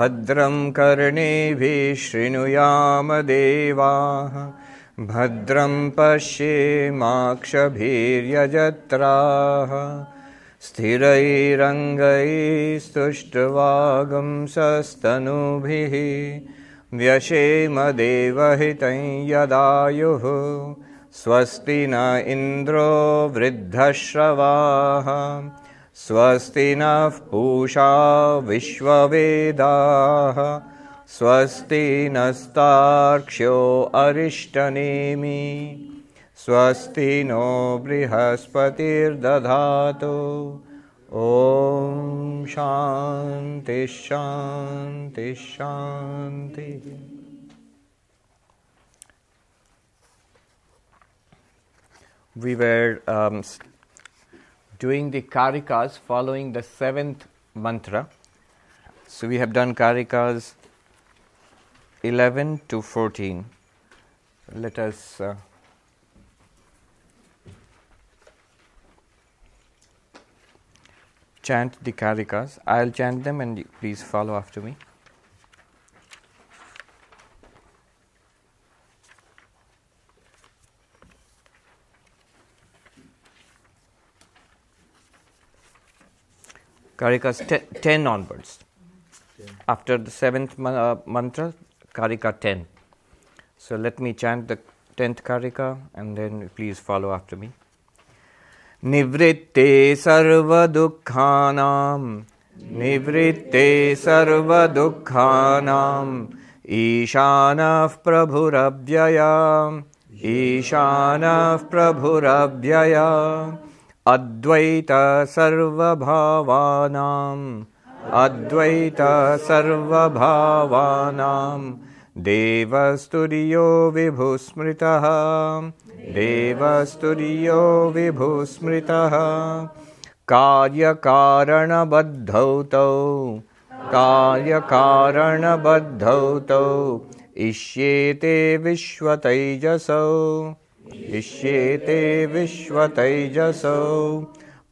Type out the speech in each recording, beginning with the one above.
भद्रं कर्णेभिः शृणुयामदेवाः। भद्रं पश्येमाक्षभिर्यजत्राः। स्थिरैरङ्गैस्तुष्टवागुंसस्तनूभिः व्यशेमदेवहितं यदायुः। स्वस्ति न इन्द्रो वृद्धश्रवाः स्वस्ति नः पूषा विश्ववेदाः। स्वस्ति नस्तार्क्ष्यो अरिष्टनेमि। स्वस्ति नो बृहस्पतिर्दधातु। ॐ शान्ति शान्ति शान्तिः। We were um, doing the karikas following the seventh mantra. So we have done karikas 11 to 14. Let us. Uh, chant the karikas. I'll chant them and please follow after me. Karikas te- 10 onwards. After the seventh ma- uh, mantra, Karika 10. So let me chant the 10th Karika and then please follow after me. निवृत्ते सर्वदुःखानां निवृत्ते सर्वदुःखानाम् ईशानः प्रभुरव्यया ईशानः प्रभुरव्यया अद्वैत सर्वभावानाम्। अद्वैत सर्वभावानां देवस्तुर्यो विभुस्मृतः। देवस्तुर्यो विभुस्मृतः। कार्यकारणबद्धौ तौ कार्यकारणबद्धौ तौ इष्येते विश्वतैजसौ इष्येते विश्वतैजसौ।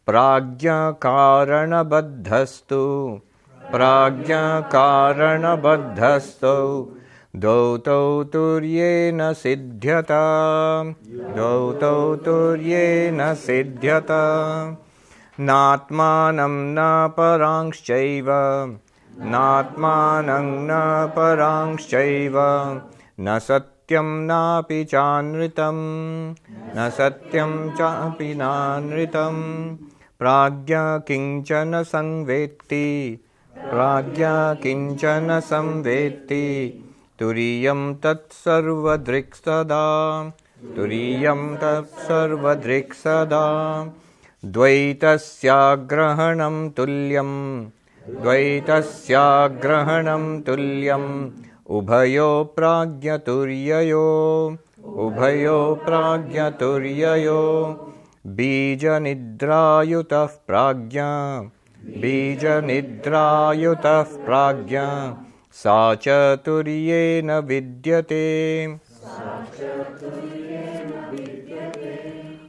प्राज्ञकारणबद्धस्तु। प्राज्ञकारणबद्धस्तौ। द्वौ तौ तुर्येण सिद्ध्यता। द्वौ तौ तुर्येण सिद्ध्यता। नात्मानं न परांश्चैव नात्मानं न परांश्चैव न सत्यं नापि चानृतं न सत्यं चापि नानृतं प्राज्ञा किञ्चन संवेत्ति। प्राज्ञा किञ्चन संवेत्ति। तुरीयं तत्सर्वदृक् सदा। तुरीयं तत्सर्वदृक् सदा। द्वैतस्याग्रहणं तुल्यं द्वैतस्याग्रहणं तुल्यम् उभयो प्राज्ञतुर्ययो। उभयो प्राज्ञतुर्ययो। बीजनिद्रायुतः प्राज्ञा। बीजनिद्रायुतः प्राज्ञा। सा चतुर्येन विद्यते।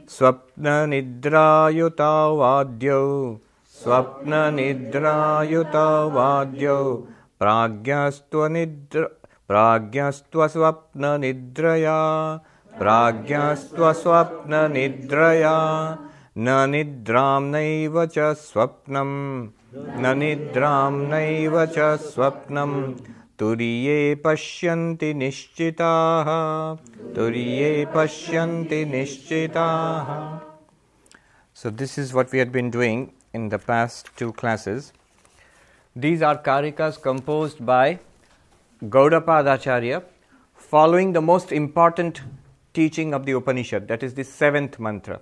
स्वप्ननिद्रायुतावाद्यौ। स्वप्ननिद्रायुतावाद्यौ प्राज्ञस्त्वनिद्र प्राज्ञस्त्वस्वप्ननिद्रया प्राज्ञस्त्वस्वप्ननिद्रया न निद्रां नैव च स्वप्नं न निद्रां नैव च स्वप्नं तुर्ये पश्यन्ति निश्चिताः। तुर्ये पश्यन्ति निश्चिताः। This is what we had been doing in the past two classes. These are karikas composed by Gaudapadacharya following the most important teaching of the Upanishad, that is the seventh mantra,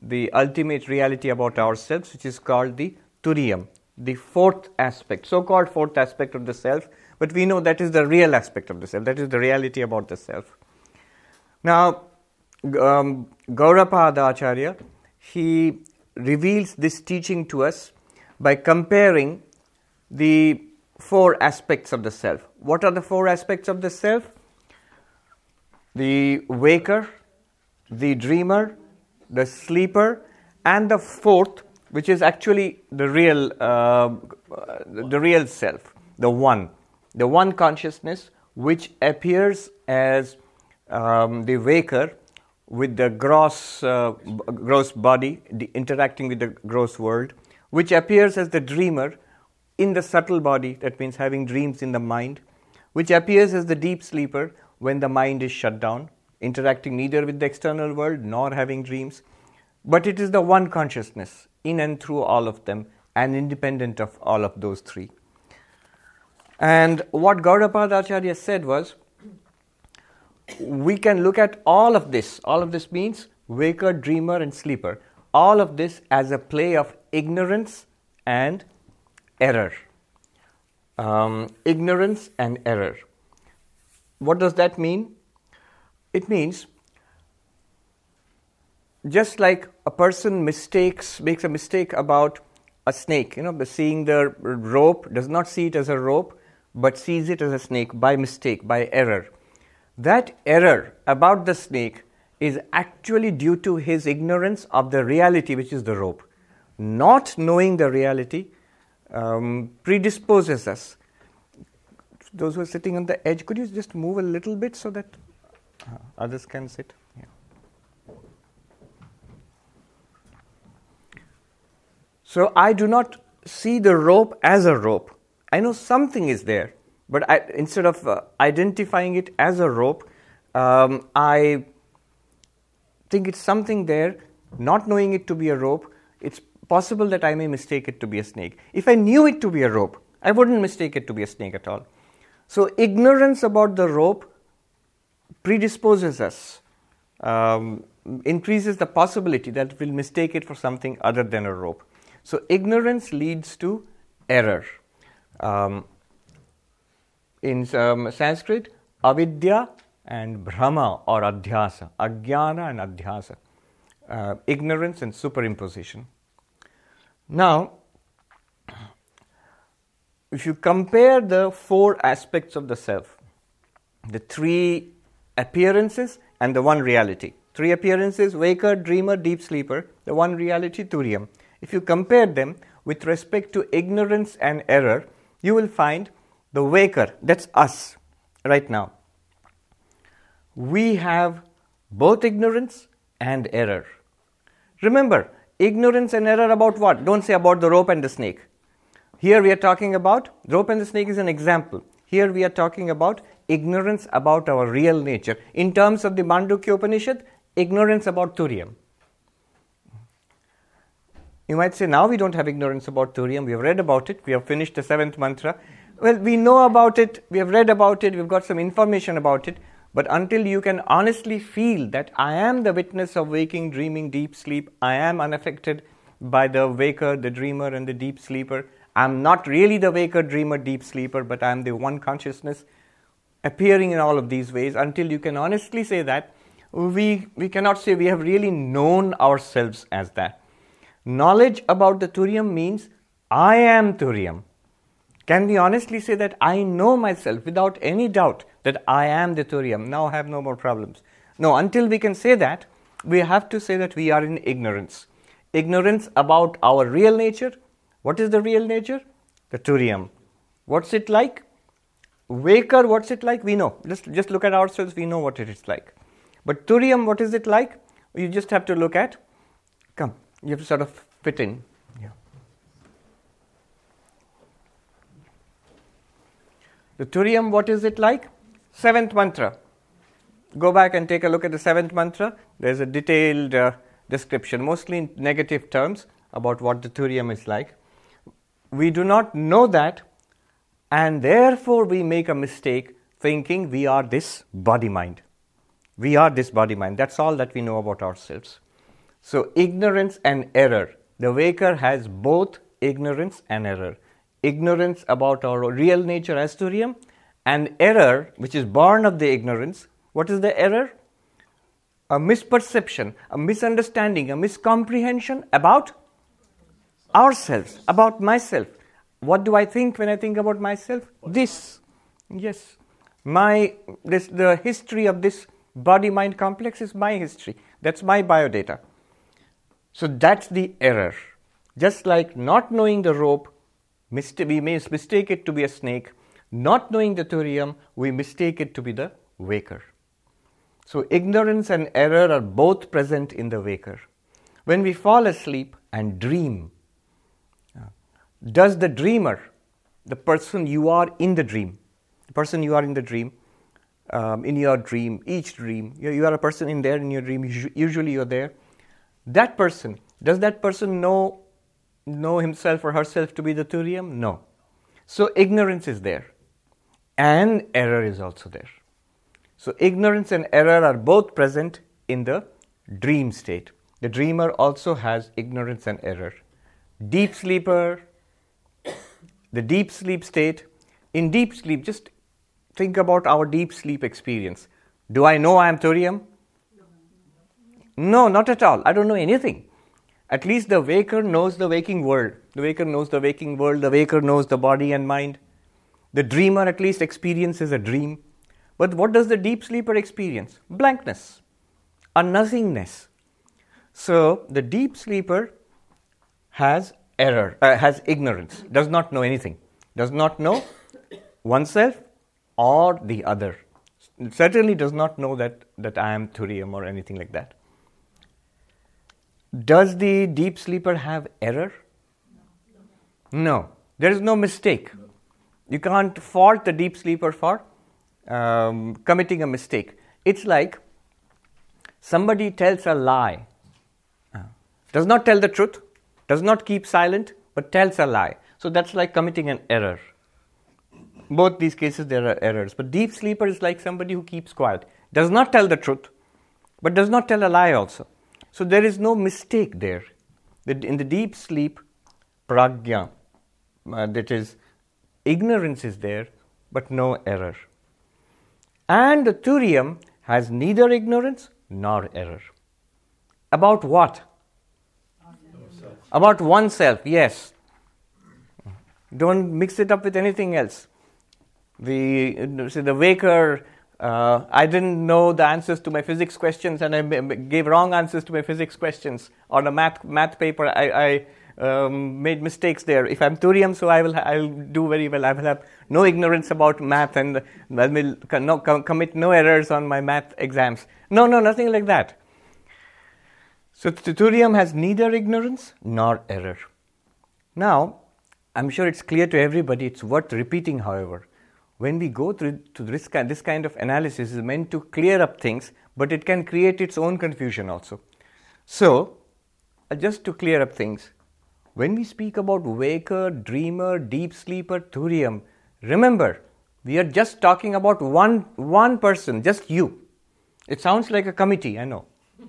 the ultimate reality about ourselves, which is called the Turiyam, the fourth aspect, so called fourth aspect of the self, but we know that is the real aspect of the self, that is the reality about the self. Now, um, Gaudapada Acharya, he reveals this teaching to us by comparing the four aspects of the self. What are the four aspects of the self? The waker, the dreamer, the sleeper, and the fourth, which is actually the real, uh, the real self, the one, the one consciousness which appears as um, the waker with the gross, uh, gross body the, interacting with the gross world, which appears as the dreamer in the subtle body, that means having dreams in the mind, which appears as the deep sleeper when the mind is shut down, interacting neither with the external world nor having dreams. But it is the one consciousness in and through all of them and independent of all of those three. And what Gaudapada Acharya said was we can look at all of this. All of this means waker, dreamer, and sleeper. All of this as a play of ignorance and error. Um, ignorance and error. What does that mean? It means just like a person mistakes makes a mistake about a snake you know seeing the rope does not see it as a rope but sees it as a snake by mistake by error that error about the snake is actually due to his ignorance of the reality which is the rope not knowing the reality um, predisposes us those who are sitting on the edge could you just move a little bit so that uh, others can sit So I do not see the rope as a rope. I know something is there, but I, instead of uh, identifying it as a rope, um, I think it's something there, not knowing it to be a rope. It's possible that I may mistake it to be a snake. If I knew it to be a rope, I wouldn't mistake it to be a snake at all. So, ignorance about the rope predisposes us, um, increases the possibility that we'll mistake it for something other than a rope. So, ignorance leads to error. Um, in um, Sanskrit, avidya and bhrama or adhyasa, ajnana and adhyasa, uh, ignorance and superimposition. Now, if you compare the four aspects of the self, the three appearances and the one reality, three appearances waker, dreamer, deep sleeper, the one reality, Turiam if you compare them with respect to ignorance and error, you will find the waker, that's us right now. We have both ignorance and error. Remember, ignorance and error about what? Don't say about the rope and the snake. Here we are talking about rope and the snake is an example. Here we are talking about ignorance about our real nature. In terms of the Mandukya Upanishad, ignorance about Turiam. You might say, now we don't have ignorance about Turiam. We have read about it. We have finished the seventh mantra. Well, we know about it. We have read about it. We've got some information about it. But until you can honestly feel that I am the witness of waking, dreaming, deep sleep, I am unaffected by the waker, the dreamer, and the deep sleeper. I'm not really the waker, dreamer, deep sleeper, but I'm the one consciousness appearing in all of these ways. Until you can honestly say that, we, we cannot say we have really known ourselves as that. Knowledge about the Turiam means I am Turiam. Can we honestly say that I know myself without any doubt that I am the Turiam? Now I have no more problems. No, until we can say that, we have to say that we are in ignorance. Ignorance about our real nature. What is the real nature? The Turiam. What's it like? Waker, what's it like? We know. Just, just look at ourselves, we know what it is like. But Turiam, what is it like? You just have to look at. Come you have to sort of fit in. The Turiam, what is it like? Seventh mantra. Go back and take a look at the seventh mantra. There's a detailed uh, description, mostly in negative terms, about what the Turiam is like. We do not know that, and therefore we make a mistake thinking we are this body mind. We are this body mind. That's all that we know about ourselves. So, ignorance and error. The waker has both ignorance and error. Ignorance about our real nature as Turiam, and error, which is born of the ignorance. What is the error? A misperception, a misunderstanding, a miscomprehension about ourselves, about myself. What do I think when I think about myself? This. Yes. My this the history of this body mind complex is my history. That's my biodata. So that's the error. Just like not knowing the rope, we may mistake it to be a snake. Not knowing the Turiya, we mistake it to be the waker. So, ignorance and error are both present in the waker. When we fall asleep and dream, uh, does the dreamer, the person you are in the dream, the person you are in the dream, um, in your dream, each dream, you, you, are a person in there in your dream, usually you're there. That person, does that person know, know himself or herself to be the Turiya? No. So ignorance is there, and error is also there. So ignorance and error are both present in the dream state. The dreamer also has ignorance and error. Deep sleeper, the deep sleep state, in deep sleep, just think about our deep sleep experience. Do I know I am Turiya? No, not at all. I don't know anything. At least the waker knows the waking world. The waker knows the waking world. The waker knows the body and mind. The dreamer at least experiences a dream. But what does the deep sleeper experience? Blankness, a nothingness. So the deep sleeper has error, uh, has ignorance, does not know anything, does not know oneself or the other. Certainly does not know that, that I am Turiyam or anything like that. Does the deep sleeper have error? No. There is no mistake. You can't fault the deep sleeper for um, committing a mistake. It's like somebody tells a lie, uh, does not tell the truth, does not keep silent, but tells a lie. So that's like committing an error both these cases there are errors. But deep sleeper is like somebody who keeps quiet, does not tell the truth, but does not tell a lie also. So there is no mistake there. In the deep sleep, pragya, uh, that is, ignorance is there, but no error. And the Turiyam has neither ignorance nor error. About what? About oneself, yes. Don't mix it up with anything else the say the waker uh, I didn't know the answers to my physics questions and I gave wrong answers to my physics questions on a math math paper. I, I um, made mistakes there. If I'm Turiyam, so I will I will do very well. I will have no ignorance about math and I will no, commit no errors on my math exams. No, no, nothing like that. So Turiyam has neither ignorance nor error. Now, I'm sure it's clear to everybody. It's worth repeating, however when we go through to this kind, this kind of analysis is meant to clear up things, but it can create its own confusion also. So, uh, just to clear up things, when we speak about waker, dreamer, deep sleeper, Turiyam, remember, we are just talking about one, one person, just you. It sounds like a committee, I know.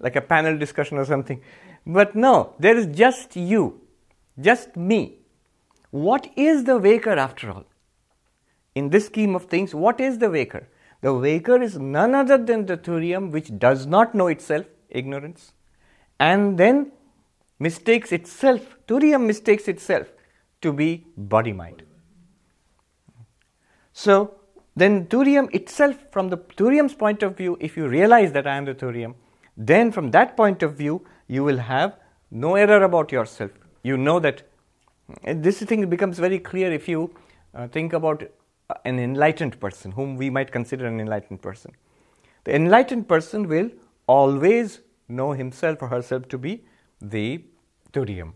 like a panel discussion or something. But no, there is just you, just me. What is the waker after all? In this scheme of things, what is the waker? The waker is none other than the Turiyam which does not know itself, ignorance, and then mistakes itself, Turiyam mistakes itself to be body mind. So, then Turiyam itself, from the Turiyam's point of view, if you realize that I am the Turiyam, then from that point of view, you will have no error about yourself. You know that this thing becomes very clear if you uh, think about an enlightened person, whom we might consider an enlightened person. The enlightened person will always know himself or herself to be the Turiyam.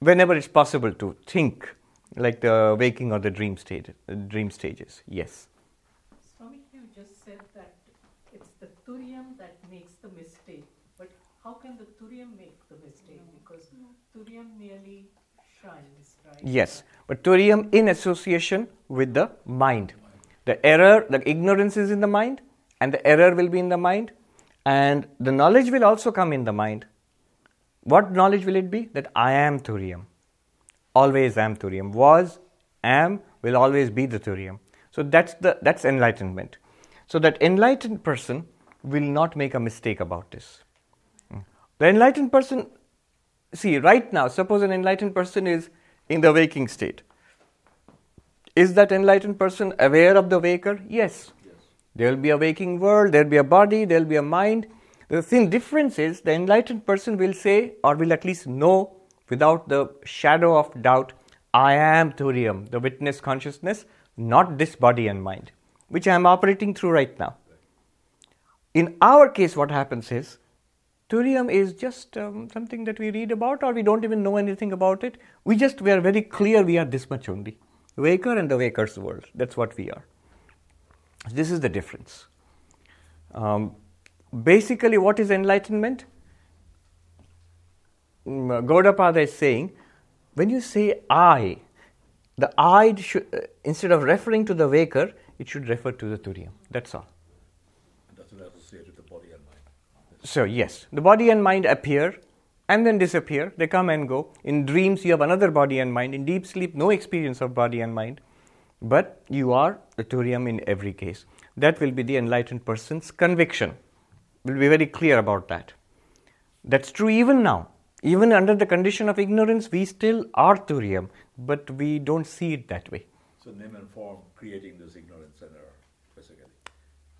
Whenever it's possible to think like the waking or the dream stage, uh, dream stages. Yes. Swami, you just said that it's the Turiyam that makes the mistake. But how can the Turiyam make the mistake? Because Turiyam merely Yes, but Turiyam in association with the mind. The error, the ignorance is in the mind, and the error will be in the mind, and the knowledge will also come in the mind. What knowledge will it be? That I am Turiyam. Always am Turiyam. Was, am, will always be the Turiyam. So that's the that's enlightenment. So that enlightened person will not make a mistake about this. The enlightened person see, right now, suppose an enlightened person is in the waking state. Is that enlightened person aware of the waker? Yes. yes. There will be a waking world, there will be a body, there will be a mind. The thing difference is the enlightened person will say, or will at least know without the shadow of doubt, I am Turiam, the witness consciousness, not this body and mind, which I am operating through right now. In our case, what happens is Turiam is just um, something that we read about, or we don't even know anything about it. We just we are very clear we are this much only. Waker and the waker's world. That's what we are. This is the difference. Um, basically, what is enlightenment? Mm, Gaudapada is saying when you say I, the I should, uh, instead of referring to the waker, it should refer to the Turiam. That's all. That's associated with the body and mind. So, yes, the body and mind appear and then disappear. They come and go. In dreams, you have another body and mind. In deep sleep, no experience of body and mind. But you are the Turiam in every case. That will be the enlightened person's conviction. We'll be very clear about that. That's true even now. Even under the condition of ignorance, we still are Turiam, but we don't see it that way. So name and form creating this ignorance and error, basically.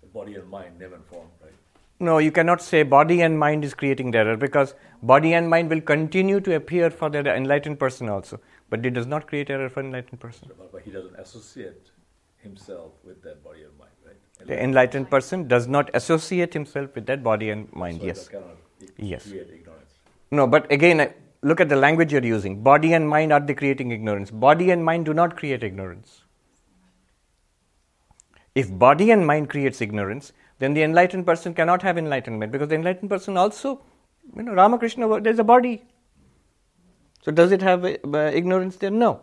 The body and mind, name and form, right? No, you cannot say body and mind is creating the error because body and mind will continue to appear for the enlightened person also, but it does not create error for enlightened person. But, he doesn't associate himself with that body and mind, right? The enlightened person does not associate himself with that body and mind. So yes. Yes. No, but again, look at the language you're using. Body and mind are they creating ignorance? Body and mind do not create ignorance. If body and mind creates ignorance, then the enlightened person cannot have enlightenment because the enlightened person also, you know, Ramakrishna, there's a body. So does it have uh, uh, ignorance there? No.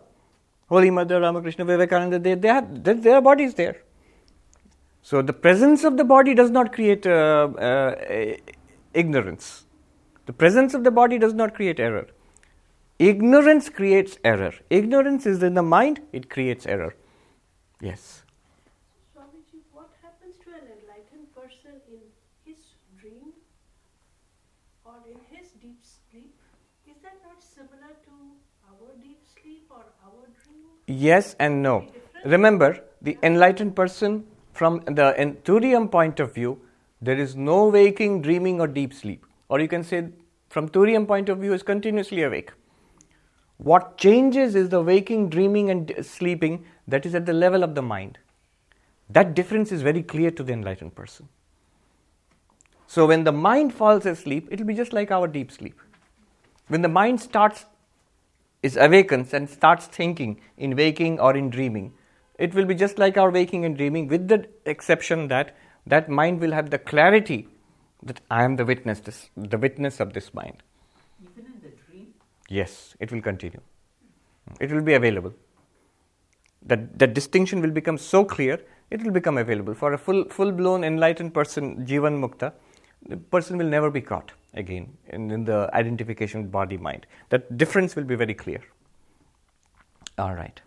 Holy Mother, Ramakrishna, Vivekananda, they, they have, there, there are bodies there. So the presence of the body does not create uh, uh, ignorance. The presence of the body does not create error. Ignorance creates error. Ignorance is in the mind, it creates error. Yes. Swamiji, what happens to an enlightened person in his dream or in his deep sleep? Is that not similar to our deep sleep or our dream? Yes and no. Remember, the enlightened person, from the Turium point of view, there is no waking, dreaming, or deep sleep. Or you can say, from Turium point of view, is continuously awake. What changes is the waking, dreaming, and sleeping that is at the level of the mind. That difference is very clear to the enlightened person. So when the mind falls asleep, it will be just like our deep sleep. When the mind starts, is awakens and starts thinking in waking or in dreaming, it will be just like our waking and dreaming, with the exception that that mind will have the clarity that I am the witness, this, the witness of this mind. Even in the dream, Yes, it will continue. It will be available. That, that distinction will become so clear, it will become available. For a full, full blown enlightened person, Jivan Mukta, the person will never be caught again in, in the identification body mind. That difference will be very clear. All right.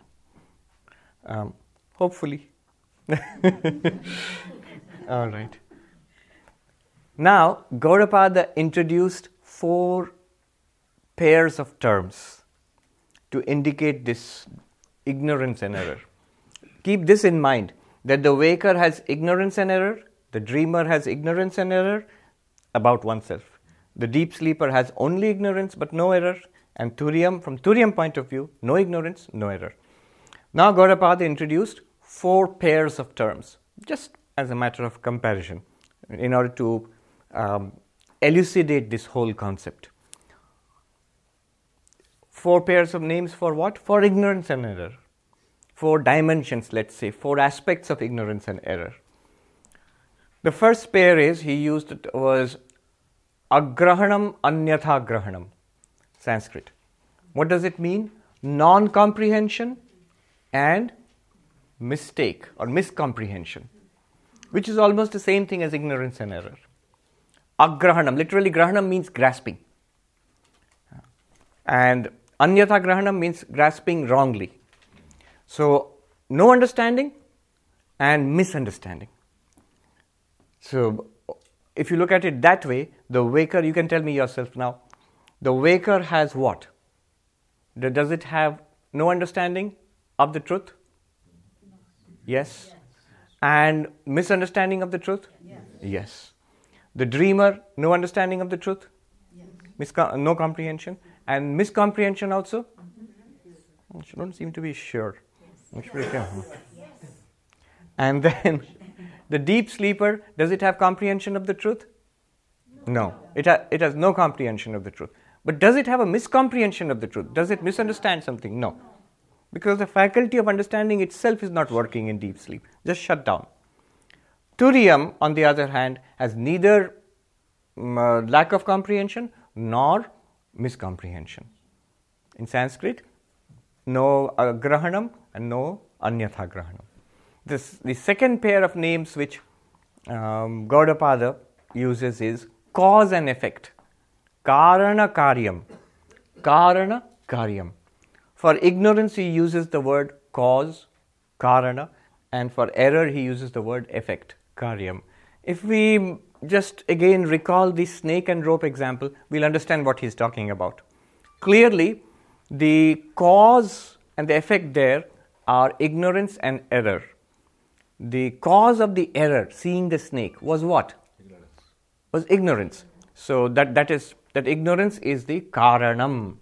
Um, hopefully. All right. Now, Gaudapada introduced four pairs of terms to indicate this ignorance and error. Keep this in mind that the waker has ignorance and error, the dreamer has ignorance and error about oneself. The deep sleeper has only ignorance but no error, and Turiam, from Turiam point of view, no ignorance, no error. Now Gaudapada introduced four pairs of terms, just as a matter of comparison, in order to um, elucidate this whole concept. Four pairs of names for what? For ignorance and error. Four dimensions, let's say, four aspects of ignorance and error. The first pair is he used was agrahanam anyatha grahanam, Sanskrit. What does it mean? Non comprehension and mistake or miscomprehension, which is almost the same thing as ignorance and error. Agrahanam, literally, grahanam means grasping. And anyatha grahanam means grasping wrongly. So, no understanding and misunderstanding. So, if you look at it that way, the waker, you can tell me yourself now, the waker has what? Does it have no understanding of the truth? Yes. And misunderstanding of the truth? Yes. The dreamer, no understanding of the truth? Miscom- no comprehension. And miscomprehension also? She don't seem to be sure. Should. And then the deep sleeper, does it have comprehension of the truth? No. It, ha- it has no comprehension of the truth. But does it have a miscomprehension of the truth? Does it misunderstand something? No. Because the faculty of understanding itself is not working in deep sleep, just shut down. Turium, on the other hand, has neither um, uh, lack of comprehension nor miscomprehension. In Sanskrit, no agrahanam and no anyatha grahanam. This, the second pair of names which um, Gaudapada uses is cause and effect. Karana karyam. Karana karyam. For ignorance, he uses the word cause, karana, and for error, he uses the word effect, karyam. If we just again recall the snake and rope example, we'll understand what he's talking about. Clearly, the cause and the effect there are ignorance and error. The cause of the error, seeing the snake, was what? Ignorance. Was ignorance. So that, that is that ignorance is the karanam.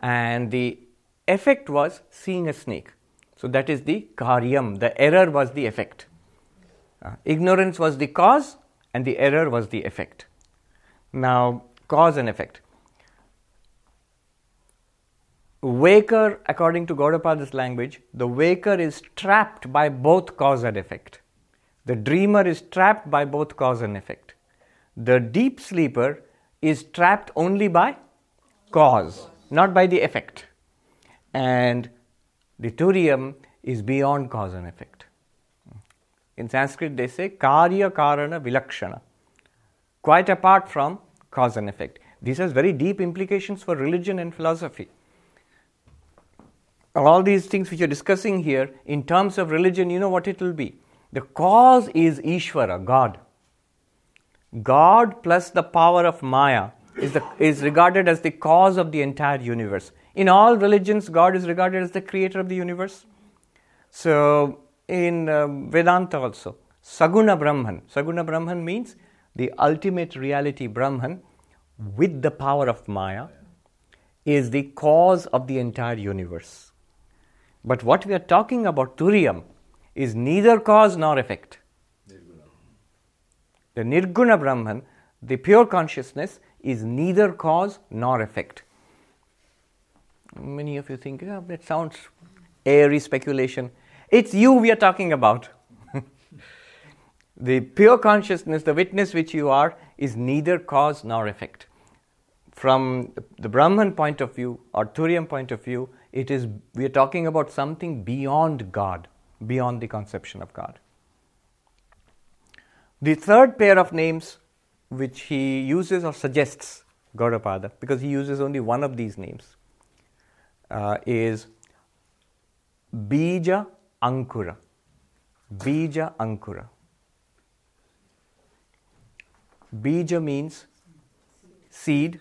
And the effect was seeing a snake. So that is the karyam. The error was the effect. Uh, ignorance was the cause, and the error was the effect. Now, cause and effect. Waker, according to Gaudapada's language, the waker is trapped by both cause and effect. The dreamer is trapped by both cause and effect. The deep sleeper is trapped only by cause, not by the effect. And the turium is beyond cause and effect. In Sanskrit, they say karya karana vilakshana, quite apart from cause and effect. This has very deep implications for religion and philosophy. All these things which you're discussing here, in terms of religion, you know what it will be. The cause is Ishvara, God. God plus the power of Maya is, the, is regarded as the cause of the entire universe. In all religions, God is regarded as the creator of the universe. So, in um, Vedanta also, Saguna Brahman. Saguna Brahman means the ultimate reality Brahman with the power of Maya is the cause of the entire universe. But what we are talking about, Turiyam, is neither cause nor effect. The Nirguna Brahman, the pure consciousness, is neither cause nor effect. Many of you think, oh, that sounds airy speculation. It's you we are talking about. the pure consciousness, the witness which you are, is neither cause nor effect. From the Brahman point of view or Turiam point of view, it is we are talking about something beyond God, beyond the conception of God. The third pair of names which he uses or suggests, Gaudapada, because he uses only one of these names, uh, is Bija Ankura. Bija Ankura. Bija means seed.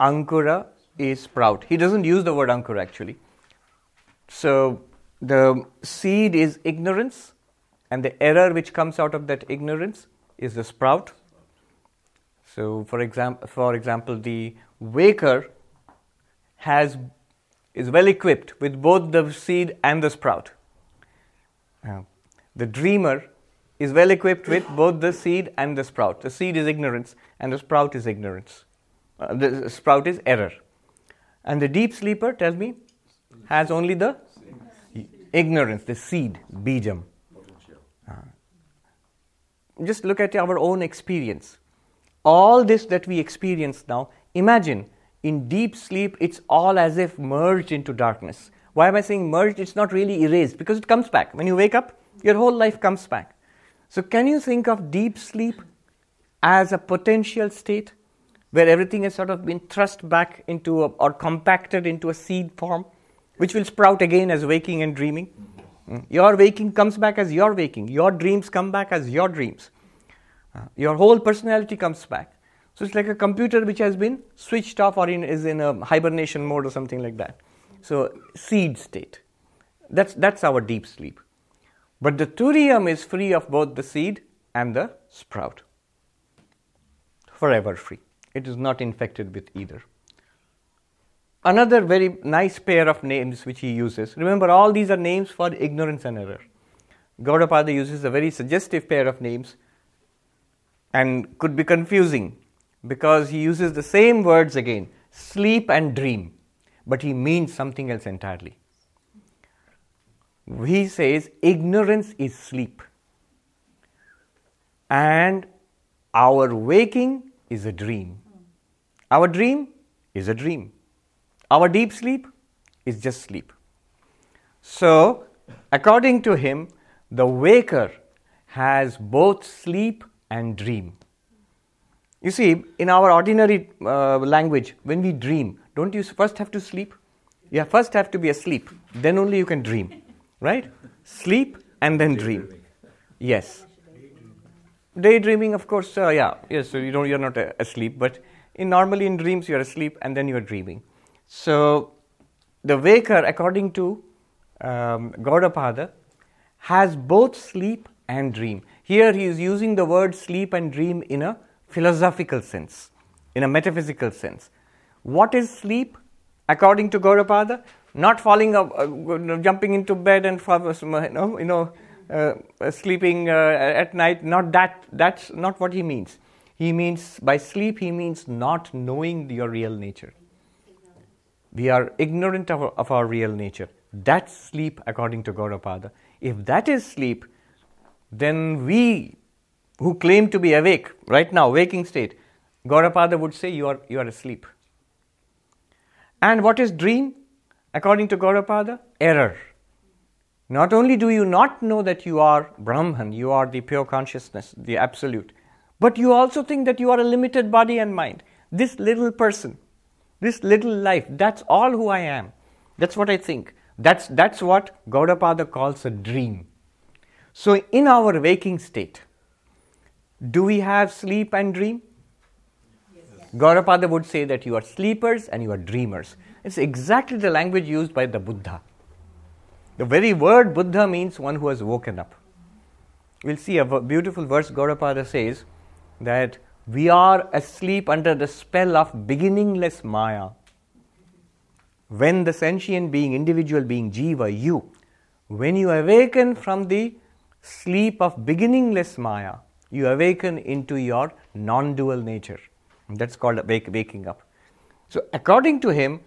Ankura is sprout. He doesn't use the word Ankura actually. So the seed is ignorance, and the error which comes out of that ignorance is the sprout. So, for example, for example, the waker has is well equipped with both the seed and the sprout. Uh, the dreamer is well equipped with both the seed and the sprout. The seed is ignorance, and the sprout is ignorance. Uh, the sprout is error. And the deep sleeper, tell me, has only the ignorance, the seed, bijam. Ah. Just look at our own experience. All this that we experience now, imagine in deep sleep, it's all as if merged into darkness. Why am I saying merged? It's not really erased because it comes back. When you wake up, your whole life comes back. So, can you think of deep sleep as a potential state where everything has sort of been thrust back into a, or compacted into a seed form, which will sprout again as waking and dreaming? Mm. Your waking comes back as your waking, your dreams come back as your dreams. Uh, your whole personality comes back. So it's like a computer which has been switched off or in, is in a hibernation mode or something like that. So seed state. That's, that's our deep sleep. But the turium is free of both the seed and the sprout. Forever free. It is not infected with either. another very nice pair of names which he uses. Remember, all these are names for ignorance and error. Gaudapada uses a very suggestive pair of names and could be confusing because he uses the same words again sleep and dream, but he means something else entirely. He says ignorance is sleep, and our waking is a dream. Our dream is a dream. Our deep sleep is just sleep. So, according to him, the waker has both sleep and dream. You see, in our ordinary uh, language, when we dream, don't you first have to sleep? You first have to be asleep, then only you can dream, right? Sleep and then dream. Yes. Daydreaming, of course, uh, yeah, yes. So you don't, you're not uh, asleep, but in normally in dreams you're asleep and then you're dreaming. So the waker, according to um, Gaudapada, has both sleep and dream. Here he is using the word sleep and dream in a philosophical sense, in a metaphysical sense. What is sleep? According to Gaudapada, not falling up, uh, jumping into bed and you you know uh, sleeping uh, at night. Not that. That's not what he means. He means by sleep. He means not knowing your real nature. We are ignorant of, of our real nature. That's sleep, according to Gaudapada. If that is sleep, then we who claim to be awake right now, waking state, Gaudapada would say you are, you are asleep. And what is dream? According to Gaudapada, error. Not only do you not know that you are Brahman, you are the pure consciousness, the absolute, but you also think that you are a limited body and mind. This little person, this little life, that's all who I am. That's what I think. That's, that's what Gaudapada calls a dream. So, in our waking state, do we have sleep and dream? Yes. Gaudapada would say that you are sleepers and you are dreamers. It's exactly the language used by the Buddha. The very word Buddha means one who has woken up. We'll see a beautiful verse Gaudapada says that we are asleep under the spell of beginningless Maya. When the sentient being, individual being, Jiva, you, when you awaken from the sleep of beginningless Maya, you awaken into your non dual nature. That's called wake, waking up. So, according to him,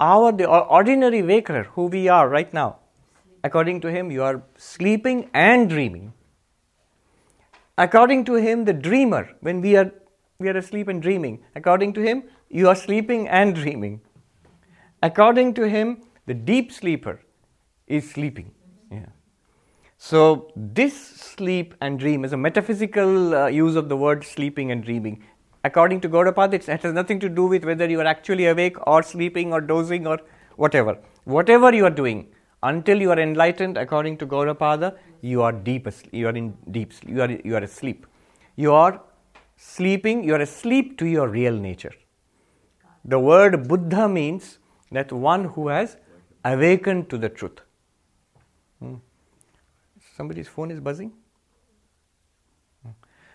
our the ordinary waker who we are right now, according to him, you are sleeping and dreaming. According to him, the dreamer, when we are we are asleep and dreaming, according to him, you are sleeping and dreaming. According to him, the deep sleeper is sleeping. Yeah. So, this sleep and dream is a metaphysical uh, use of the word sleeping and dreaming. According to Gaudapada, it has nothing to do with whether you are actually awake or sleeping or dozing or whatever. Whatever you are doing, until you are enlightened, according to Gaudapada, you are deep. You are in deep. You are you are asleep. You are sleeping. You are asleep to your real nature. The word Buddha means that one who has awakened to the truth. Hmm. Somebody's phone is buzzing.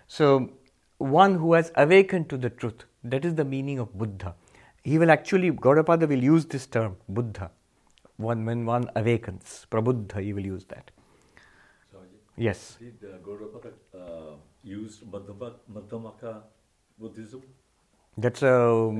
So, one who has awakened to the truth, that is the meaning of Buddha. He will actually, Gaudapada will use this term, Buddha, one, when one awakens. Prabuddha, you will use that. Yes. Did uh, Gaudapada uh, use Madhyamaka Buddhism? That's a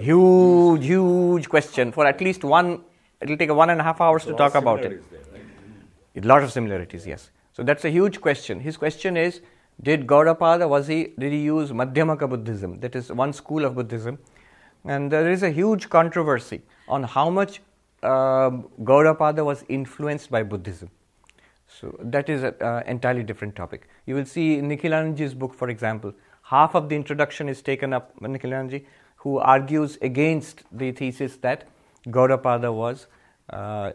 huge, huge question for at least one, it will take one and a half hours to talk about it. There, a lot of similarities, yes. So that's a huge question. His question is, did Gaudapada, was he, did he use Madhyamaka Buddhism? That is one school of Buddhism. And there is a huge controversy on how much uh, Gaudapada was influenced by Buddhism. So that is an uh, entirely different topic. You will see in Nikhilanandaji's book, for example, half of the introduction is taken up by Nikhilanandaji, who argues against the thesis that Gaudapada was uh,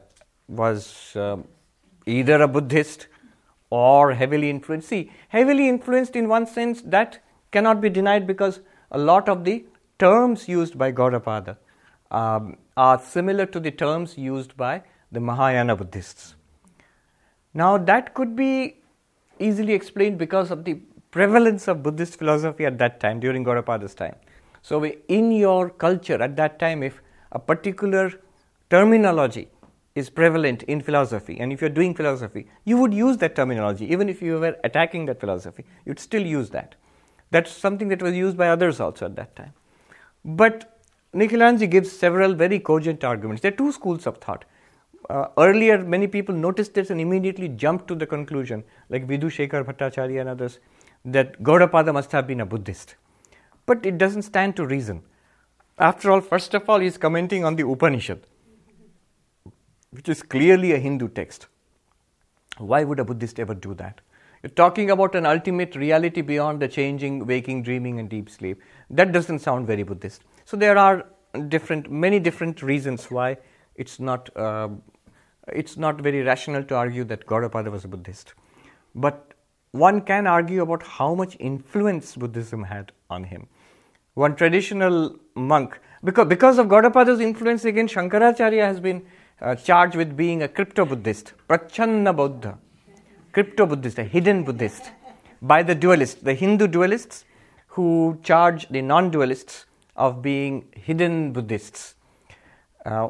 was um, either a Buddhist or heavily influenced. See, heavily influenced in one sense that cannot be denied because a lot of the terms used by Gaudapada um, are similar to the terms used by the Mahayana Buddhists. Now, that could be easily explained because of the prevalence of Buddhist philosophy at that time, during Gaudapada's time. So, in your culture at that time, if a particular terminology is prevalent in philosophy, and if you're doing philosophy, you would use that terminology. Even if you were attacking that philosophy, you'd still use that. That's something that was used by others also at that time. But Nikhilanji gives several very cogent arguments. There are two schools of thought. Uh, earlier, many people noticed this and immediately jumped to the conclusion, like Vidhu Shekhar Bhattacharya and others, that Gaudapada must have been a Buddhist. But it doesn't stand to reason. After all, first of all, he's commenting on the Upanishad, which is clearly a Hindu text. Why would a Buddhist ever do that? You're talking about an ultimate reality beyond the changing, waking, dreaming, and deep sleep. That doesn't sound very Buddhist. So there are different, many different reasons why it's not, uh, it's not very rational to argue that Gaudapada was a Buddhist. But one can argue about how much influence Buddhism had on him. One traditional monk, because, because of Gaudapada's influence again, Shankaracharya has been uh, charged with being a crypto Buddhist, Prachanna Buddha, crypto Buddhist, a hidden Buddhist, by the dualists, the Hindu dualists who charge the non dualists of being hidden Buddhists. Uh,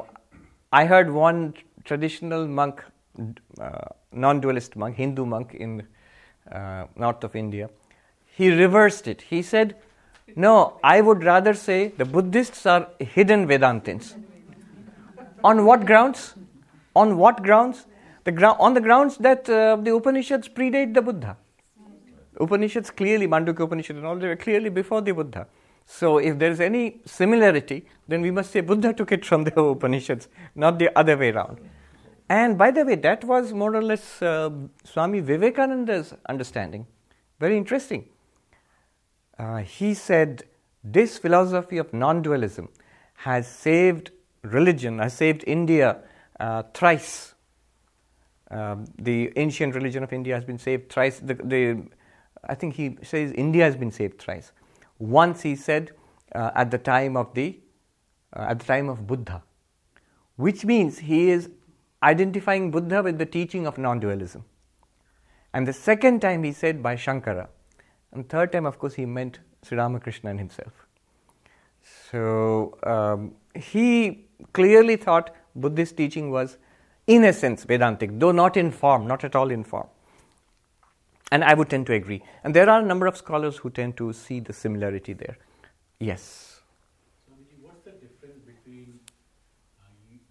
I heard one traditional monk, uh, non dualist monk, Hindu monk in uh, north of India, he reversed it. He said, No, I would rather say the Buddhists are hidden Vedantins. On what grounds? On what grounds? The gro- on the grounds that uh, the Upanishads predate the Buddha. Upanishads clearly, Mandukya Upanishad and all, they were clearly before the Buddha. So, if there is any similarity, then we must say Buddha took it from the Upanishads, not the other way around. And by the way, that was more or less uh, Swami Vivekananda's understanding. Very interesting. Uh, he said this philosophy of non dualism has saved religion, has saved India uh, thrice. Um, the ancient religion of India has been saved thrice. The, the, I think he says India has been saved thrice. Once he said uh, at the time of the uh, at the time of Buddha, which means he is identifying Buddha with the teaching of non-dualism. And the second time he said by Shankara, and third time, of course, he meant Sri Ramakrishna and himself. So um, he clearly thought Buddhist teaching was, in essence, Vedantic, though not in form, not at all in form. And I would tend to agree. And there are a number of scholars who tend to see the similarity there. Yes. Swamiji, what's the difference between uh,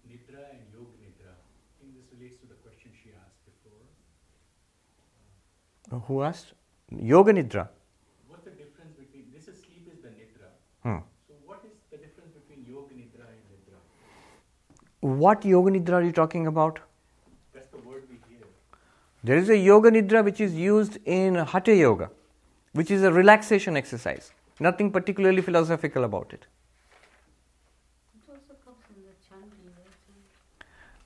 Nidra and Yoga Nidra? I think this relates to the question she asked before. Uh, who asked? Yoga Nidra. What's the difference between this is sleep is the Nidra. Hmm. So what is the difference between Yoga Nidra and Nidra? What Yoga Nidra are you talking about? That's the word we hear. There is a Yoga Nidra which is used in Hatha Yoga, which is a relaxation exercise. Nothing particularly philosophical about it. It also comes in the chanting.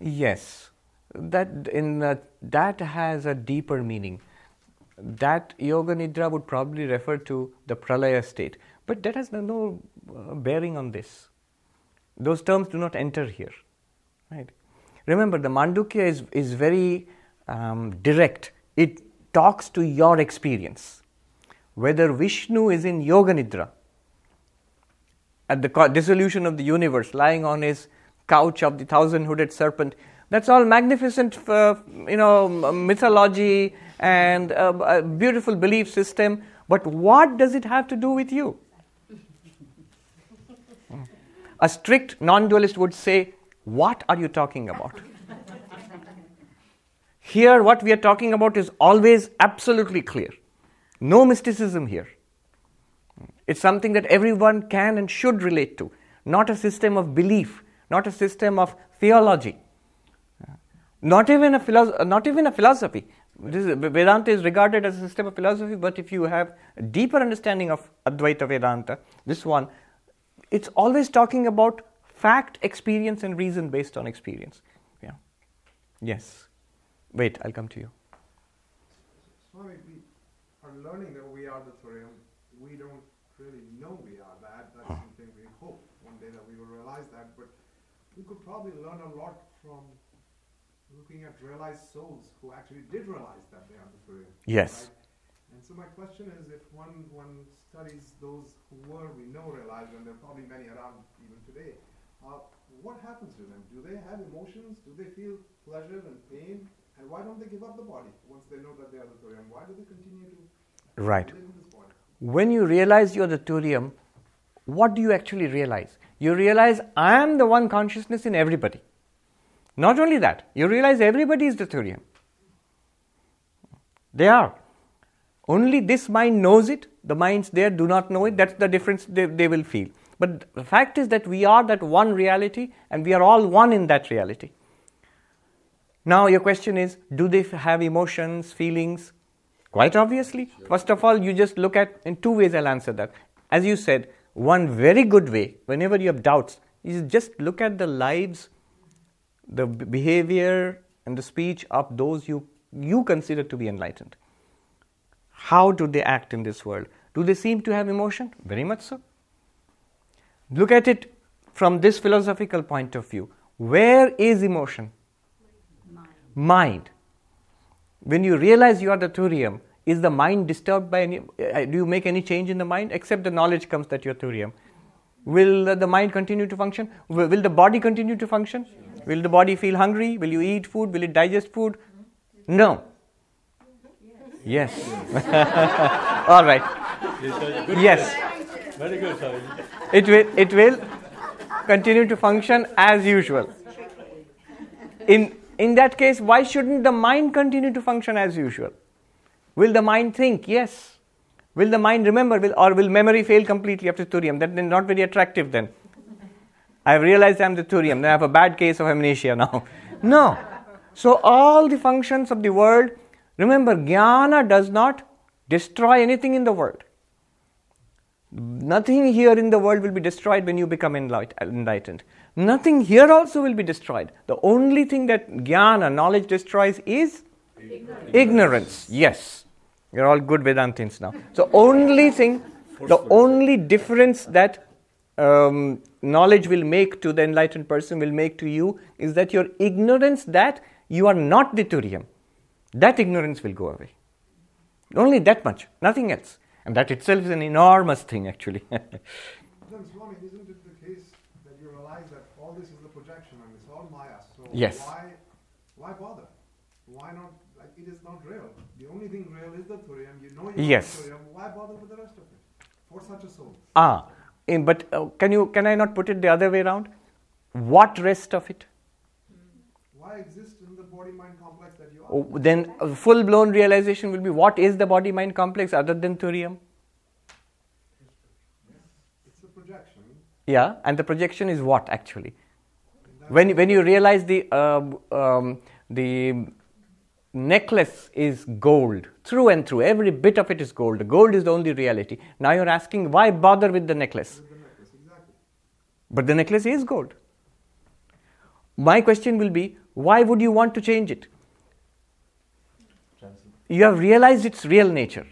Yes, that in uh, that has a deeper meaning. That yoga nidra would probably refer to the pralaya state, but that has no, no uh, bearing on this. Those terms do not enter here, right? Remember, the Mandukya is is very um, direct. It talks to your experience. Whether Vishnu is in yoga nidra, at the dissolution of the universe, lying on his couch of the thousand hooded serpent. That's all magnificent, uh, you know, mythology and a beautiful belief system. But what does it have to do with you? A strict non dualist would say, What are you talking about? Here, what we are talking about is always absolutely clear. No mysticism here. It's something that everyone can and should relate to, not a system of belief, not a system of theology, not even a, not even a philosophy. Is, Vedanta is regarded as a system of philosophy, but if you have a deeper understanding of Advaita Vedanta, this one, it's always talking about fact, experience, and reason based on experience. Yeah. Yes. Wait, I'll come to you. Swami, we are learning that we are the Turiyam. We don't really know we are that. That's something we hope one day that we will realize that. But we could probably learn a lot from looking at realized souls who actually did realize that they are the Turiyam. Yes. Right? And so my question is, if one one studies those who were, we know realized, and there are probably many around even today, uh, what happens to them? Do they have emotions? Do they feel pleasure and pain? And why don't they give up the body once they know that they are the Turiyam? Why do they continue to Right. live in this body? When you realize you're the Turiyam, what do you actually realize? You realize I am the one consciousness in everybody. Not only that, you realize everybody is the Turiyam. They are. Only this mind knows it, the minds there do not know it. That's the difference they, they will feel. But the fact is that we are that one reality and we are all one in that reality. Now, your question is do they have emotions, feelings? Quite obviously. First of all, you just look at, in two ways, I'll answer that. As you said, one very good way, whenever you have doubts, is just look at the lives, the behavior, and the speech of those you, you consider to be enlightened. How do they act in this world? Do they seem to have emotion? Very much so. Look at it from this philosophical point of view. Where is emotion? Mind. When you realize you are the Turiyam, is the mind disturbed by any? uh, Do you make any change in the mind except the knowledge comes that you're Turiyam? Will the mind continue to function? Will, the body continue to function? Will the body feel hungry? Will you eat food? Will it digest food? No. Yes. All right. Yes. Very good. It will, it will continue to function as usual. In, in that case, why shouldn't the mind continue to function as usual? Will the mind think? Yes. Will the mind remember? Will, or will memory fail completely after Turiyam? That is not very attractive then. I've realized I'm the Turiyam, then I have a bad case of amnesia now. No. So, all the functions of the world, remember, jnana does not destroy anything in the world. Nothing here in the world will be destroyed when you become enlightened. Nothing here also will be destroyed. The only thing that jnana, knowledge, destroys is ignorance. Yes. You're all good Vedantins now. So, only thing, the only difference that um, knowledge will make to the enlightened person, will make to you, is that your ignorance that you are not the Turiyam, that ignorance will go away. Only that much, nothing else. And that itself is an enormous thing, actually. Then, Swami, isn't it the case that you realize that all this is the projection and it's all Maya? So Yes. why, why bother? Why not? Like it is not real. The only thing real is the Turiyam. You know you Yes. Turiyam. Why bother with the rest of it? For such a soul. ah, but uh, can, you, can I not put it the other way around? What rest of it? Why exist in the body-mind complex that you are? Oh, then a full blown realization will be what is the body mind complex other than Turiyam? It's a projection. Yeah, and the projection is what actually? When, when you realize the, um um, the necklace is gold through and through, every bit of it is gold. Gold is the only reality. Now you're asking why bother with the necklace? The necklace, exactly. But the necklace is gold. My question will be why would you want to change it? You have realized its real nature.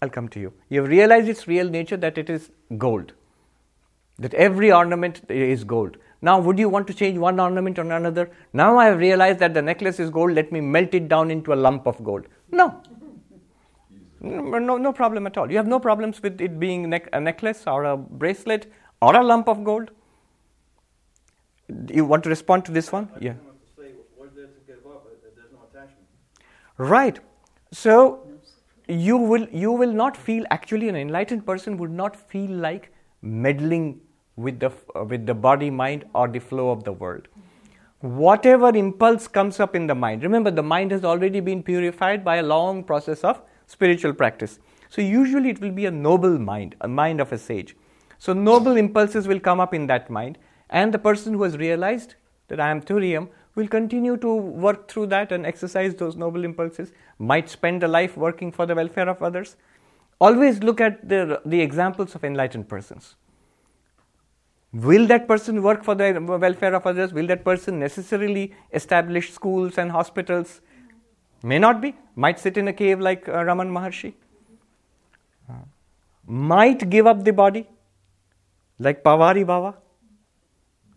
I'll come to you. You have realized its real nature that it is gold, that every ornament is gold. Now, would you want to change one ornament on another? Now I have realized that the necklace is gold, let me melt it down into a lump of gold. No. No, no, problem at all. You have no problems with it being a necklace or a bracelet or a lump of gold. You want to respond to this one? Yeah. just want to say, what's there to give up if if there's no attachment? Right. So you will you will not feel actually an enlightened person would not feel like meddling with the uh, with the body mind or the flow of the world. Whatever impulse comes up in the mind, remember the mind has already been purified by a long process of spiritual practice. So usually it will be a noble mind, a mind of a sage. So noble impulses will come up in that mind, and the person who has realized that I am Turiyam will continue to work through that and exercise those noble impulses, might spend a life working for the welfare of others. Always look at the, the examples of enlightened persons. Will that person work for the welfare of others? Will that person necessarily establish schools and hospitals? May not be. Might sit in a cave like uh, Raman Maharshi. Might give up the body like Pavhari Baba,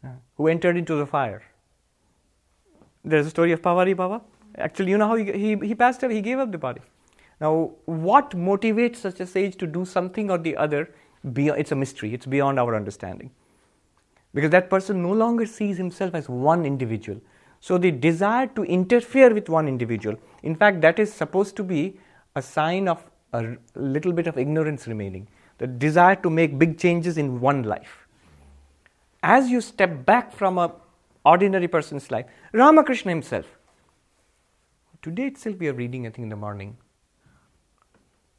uh, who entered into the fire. There's a story of Pavhari Baba. Actually, you know how he, he, he passed away, he gave up the body. Now, what motivates such a sage to do something or the other? It's a mystery, it's beyond our understanding. Because that person no longer sees himself as one individual. So, the desire to interfere with one individual, in fact, that is supposed to be a sign of a little bit of ignorance remaining, the desire to make big changes in one life. As you step back from a ordinary person's life, Ramakrishna himself, today itself we are reading, I think, in the morning,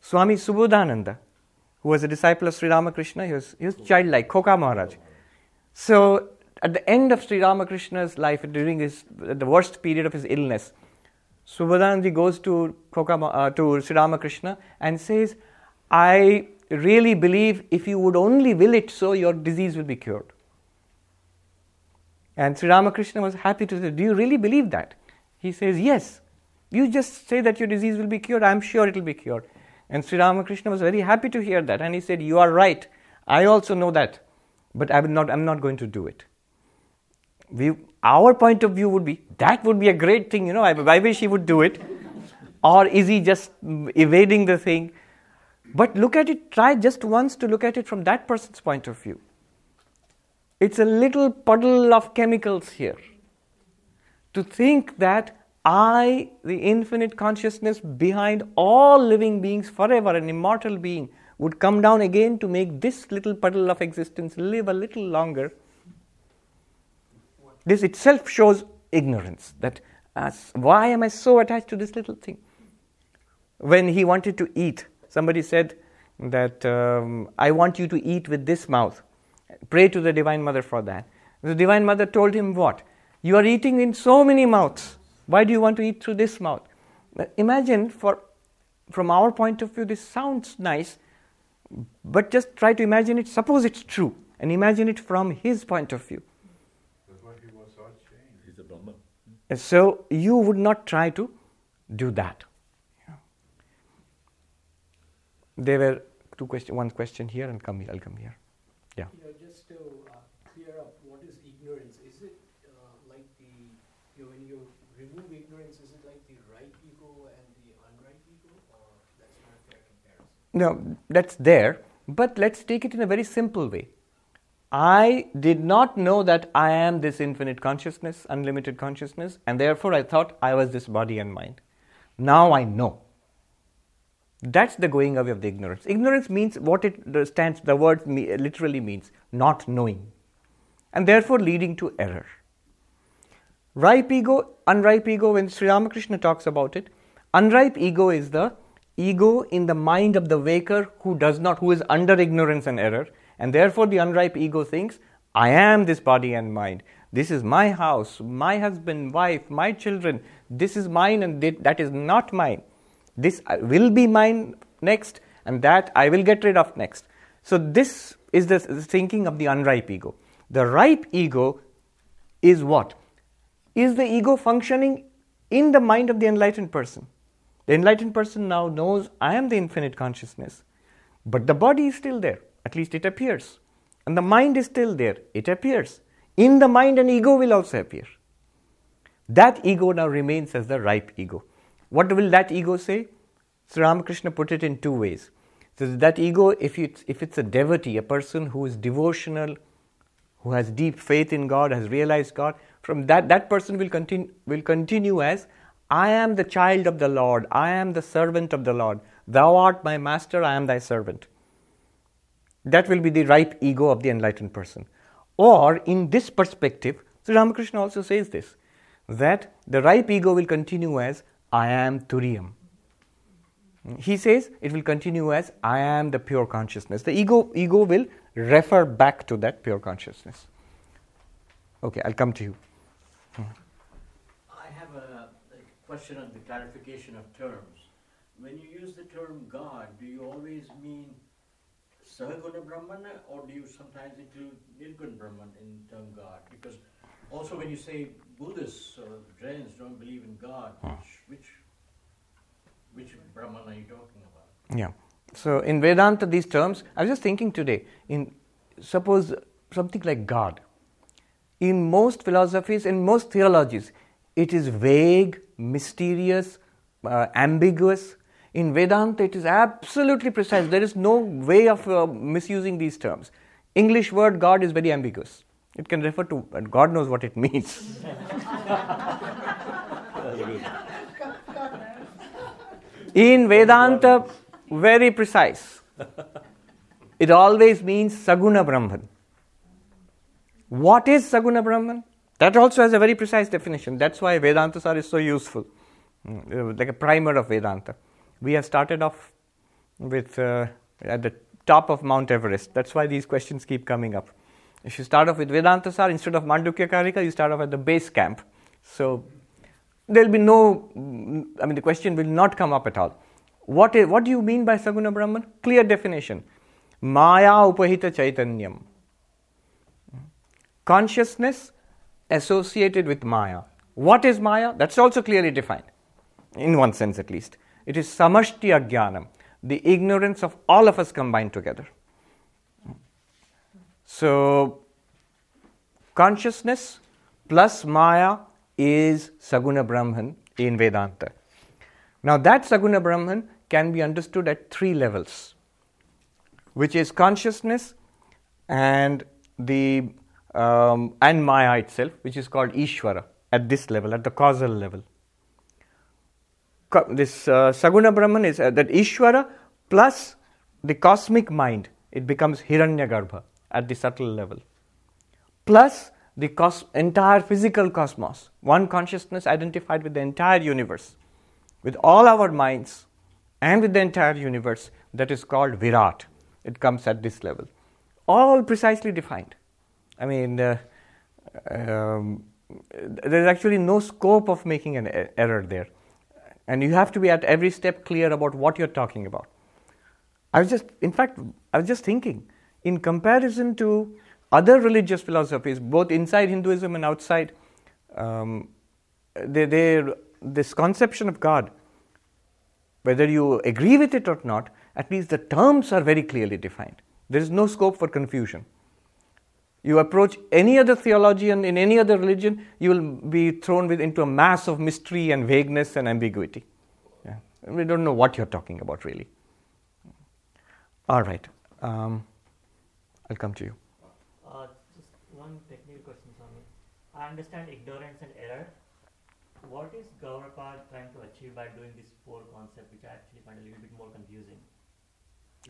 Swami Subodhananda, who was a disciple of Sri Ramakrishna, he was, he was childlike, Khoka Maharaj. So, at the end of Sri Ramakrishna's life, during his, the worst period of his illness, Subodhanandaji goes to, Khoka, Ma- uh, to Sri Ramakrishna and says, I really believe if you would only will it so, your disease will be cured. And Sri Ramakrishna was happy to say, Do you really believe that? He says, Yes. You just say that your disease will be cured, I am sure it will be cured. And Sri Ramakrishna was very happy to hear that. And he said, You are right. I also know that. But I will not, I'm not going to do it. We, our point of view would be that would be a great thing, you know. I, I wish he would do it. Or is he just evading the thing? But look at it, try just once to look at it from that person's point of view. It's a little puddle of chemicals here. To think that I, the infinite consciousness behind all living beings forever, an immortal being, would come down again to make this little puddle of existence live a little longer. This itself shows ignorance. That as, why am I so attached to this little thing? When he wanted to eat, somebody said that um, I want you to eat with this mouth. Pray to the Divine Mother for that. The Divine Mother told him what? You are eating in so many mouths. Why do you want to eat through this mouth? Imagine, for, from our point of view, this sounds nice, but just try to imagine it. Suppose it's true, and imagine it from his point of view. That's what he was all. He's a Brahman. So you would not try to do that. There were two question, one question here, and come here. I'll come here. Yeah. You know, just to uh, clear up, what is ignorance? Is it uh, like the, you know, when you remove ignorance, is it like the right ego and the unright ego, or that's not a fair comparison? No, that's there, but let's take it in a very simple way. I did not know that I am this infinite consciousness, unlimited consciousness, and therefore I thought I was this body and mind. Now I know. That's the going away of the ignorance. Ignorance means what it stands, the word literally means not knowing, and therefore leading to error. Ripe ego, unripe ego, when Sri Ramakrishna talks about it, unripe ego is the ego in the mind of the waker who does not, who is under ignorance and error, and therefore the unripe ego thinks, I am this body and mind. This is my house, my husband, wife, my children. This is mine, and that is not mine. This uh, will be mine next, and that I will get rid of next. So, this is the thinking of the unripe ego. The ripe ego is what? Is the ego functioning in the mind of the enlightened person? The enlightened person now knows I am the infinite consciousness, but the body is still there, at least it appears. And the mind is still there, it appears. In the mind, an ego will also appear. That ego now remains as the ripe ego. What will that ego say? Sri Ramakrishna put it in two ways. So that ego, if it's, if it's a devotee, a person who is devotional, who has deep faith in God, has realized God, from that, that person will continue, will continue as I am the child of the Lord, I am the servant of the Lord, thou art my master, I am thy servant. That will be the ripe ego of the enlightened person. Or, in this perspective, Sri Ramakrishna also says this that the ripe ego will continue as I am Turiyam. He says it will continue as I am the pure consciousness. The ego, ego will refer back to that pure consciousness. Okay, I'll come to you. I have a, a question on the clarification of terms. When you use the term God, do you always mean Saguna Brahman or do you sometimes include Nirgun Brahman in term God? Because also when you say Buddhists or Jains don't believe in God, which, which which Brahman are you talking about? Yeah. So in Vedanta, these terms, I was just thinking today, in suppose something like God. In most philosophies, in most theologies, it is vague, mysterious, uh, ambiguous. In Vedanta, it is absolutely precise. There is no way of uh, misusing these terms. English word God is very ambiguous. It can refer to, and God knows what it means. In Vedanta, very precise. It always means Saguna Brahman. What is Saguna Brahman? That also has a very precise definition. That's why Vedanta Sar is so useful, mm, like a primer of Vedanta. We have started off with uh, at the top of Mount Everest. That's why these questions keep coming up. If you start off with Vedanta Sar instead of Mandukya Karika, you start off at the base camp. So there'll be no, I mean, the question will not come up at all. What, is, what do you mean by Saguna Brahman? Clear definition. Maya Upahita Chaitanyam. Consciousness associated with Maya. What is Maya? That's also clearly defined, in one sense at least. It is Samashti Ajnanam, the ignorance of all of us combined together. So, consciousness plus Maya is Saguna Brahman in Vedanta. Now, that Saguna Brahman can be understood at three levels, which is consciousness and the um, and Maya itself, which is called Ishvara at this level, at the causal level. This uh, Saguna Brahman is uh, that Ishvara plus the cosmic mind, it becomes Hiranyagarbha at the subtle level, plus the cos- entire physical cosmos, one consciousness identified with the entire universe, with all our minds and with the entire universe, that is called Virat. It comes at this level. All precisely defined. I mean, uh, um, there's actually no scope of making an error there. And you have to be at every step clear about what you're talking about. I was just, in fact, I was just thinking, in comparison to other religious philosophies, both inside Hinduism and outside, um, they, they, this conception of God, whether you agree with it or not, at least the terms are very clearly defined. There is no scope for confusion. You approach any other theologian in any other religion, you will be thrown with, into a mass of mystery and vagueness and ambiguity. Yeah. We don't know what you're talking about, really. All right. Um, I'll come to you. Uh, just one technical question, Swami. I understand ignorance and error. What is Gaudapad trying to achieve by doing this four concept, which I actually find a little bit more confusing?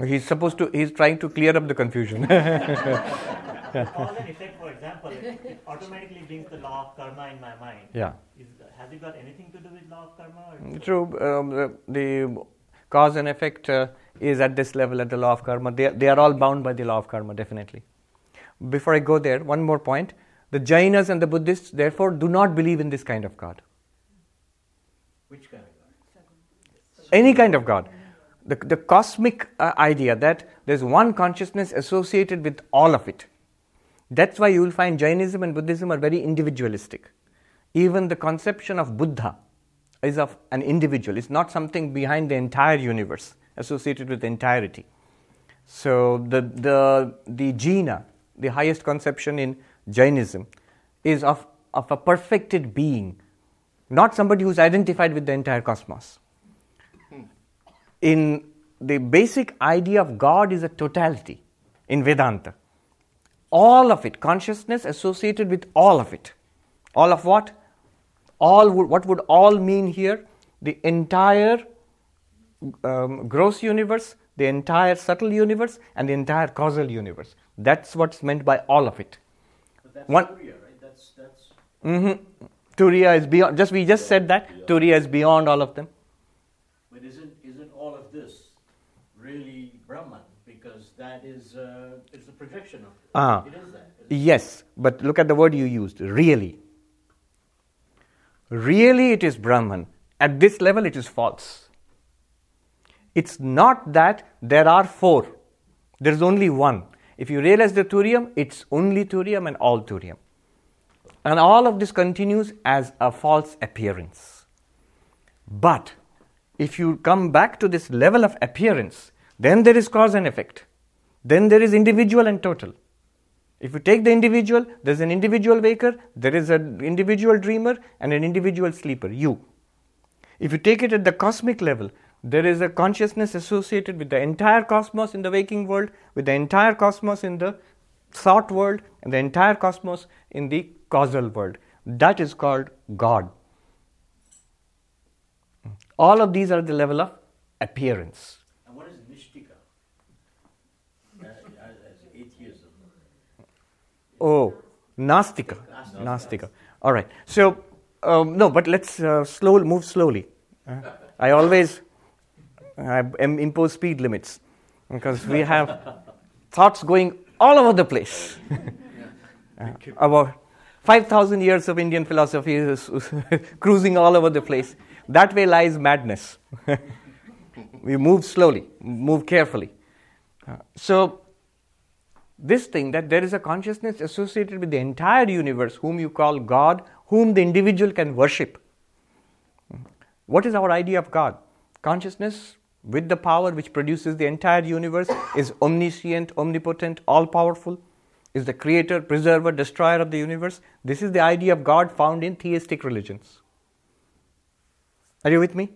He's supposed to, he's trying to clear up the confusion. Cause and effect, for example, it, it automatically brings the law of karma in my mind. Yeah. Is, has it got anything to do with law of karma? Or True. Um, the, the cause and effect uh, is at this level at the law of karma. They, they are all bound by the law of karma, definitely. Before I go there, one more point. The Jainas and the Buddhists, therefore, do not believe in this kind of God. Which kind of God? Any kind of God. The, the cosmic uh, idea that there's one consciousness associated with all of it. That's why you will find Jainism and Buddhism are very individualistic. Even the conception of Buddha is of an individual, it's not something behind the entire universe, associated with entirety. So the, the, the jina, the highest conception in Jainism, is of, of a perfected being, not somebody who's identified with the entire cosmos. In the basic idea of God is a totality in Vedanta. All of it, consciousness associated with all of it. All of what? All would, what would all mean here? The entire um, gross universe, the entire subtle universe, and the entire causal universe. That's what's meant by all of it. But that's One- Turiya, right? That's that's Mm-hmm. Turiya is beyond. Just we just said that Turiya is beyond all of them. but isn't isn't all of this really Brahman? Because that is uh, it's a projection of Ah. it is that. Yes, but look at the word you used. Really. Really, it is Brahman. At this level, it is false. It's not that there are four. There is only one. If you realize the Turiyam, it's only Turiyam and all Turiyam. And all of this continues as a false appearance. But if you come back to this level of appearance, then there is cause and effect. Then there is individual and total. If you take the individual, there's an individual waker, there is an individual dreamer, and an individual sleeper, you. If you take it at the cosmic level, there is a consciousness associated with the entire cosmos in the waking world, with the entire cosmos in the thought world and the entire cosmos in the causal world. That is called God. All of these are the level of appearance. And what is Nishtika? Uh, as, as atheism. Oh, Nastika. Nastika. All right. So, um, no, but let's uh, slow, move slowly. Uh, I always I am impose speed limits because we have thoughts going all over the place. uh, about 5,000 years of Indian philosophy is cruising all over the place. That way lies madness. we move slowly, move carefully. Uh, so, this thing that there is a consciousness associated with the entire universe, whom you call God, whom the individual can worship. What is our idea of God? Consciousness with the power which produces the entire universe is omniscient, omnipotent, all powerful, is the creator, preserver, destroyer of the universe. This is the idea of God found in theistic religions. Are you with me?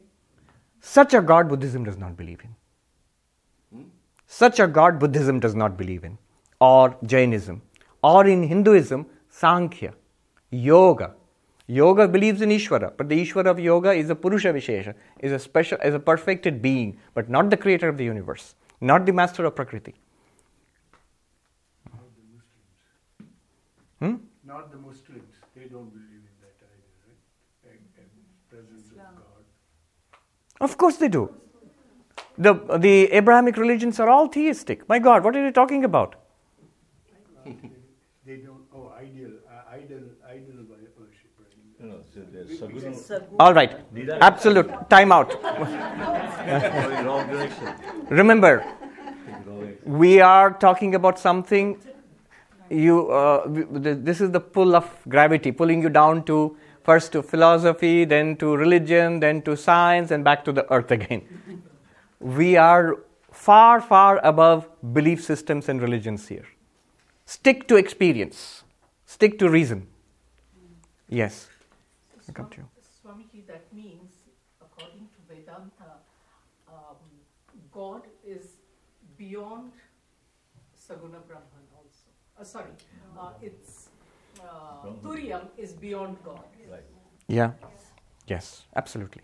Such a God Buddhism does not believe in. Such a God Buddhism does not believe in, or Jainism, or in Hinduism, Sankhya, Yoga. Yoga believes in Ishvara, but the Ishvara of yoga is a Purusha Vishesha, is a special, is a perfected being, but not the creator of the universe, not the master of Prakriti. Not the Hmm? Not the Muslims. They don't believe in that either, right? And, and presence of God. Of course they do. The, the Abrahamic religions are all theistic. My God, what are you talking about? They don't. Oh, ideal, uh, idol, idol worship, right? No, no, so Saguna. All right, absolute time out. Going wrong direction. Remember, we are talking about something. You, uh, this is the pull of gravity, pulling you down to first to philosophy, then to religion, then to science, and back to the earth again. We are far, far above belief systems and religions here. Stick to experience, stick to reason. Yes. I come to you. Swamiji, that means, according to Vedanta, um, God is beyond Saguna Brahman also. Uh, sorry, uh, it's uh, Turiyam is beyond God. Right. Yeah. Yes, absolutely.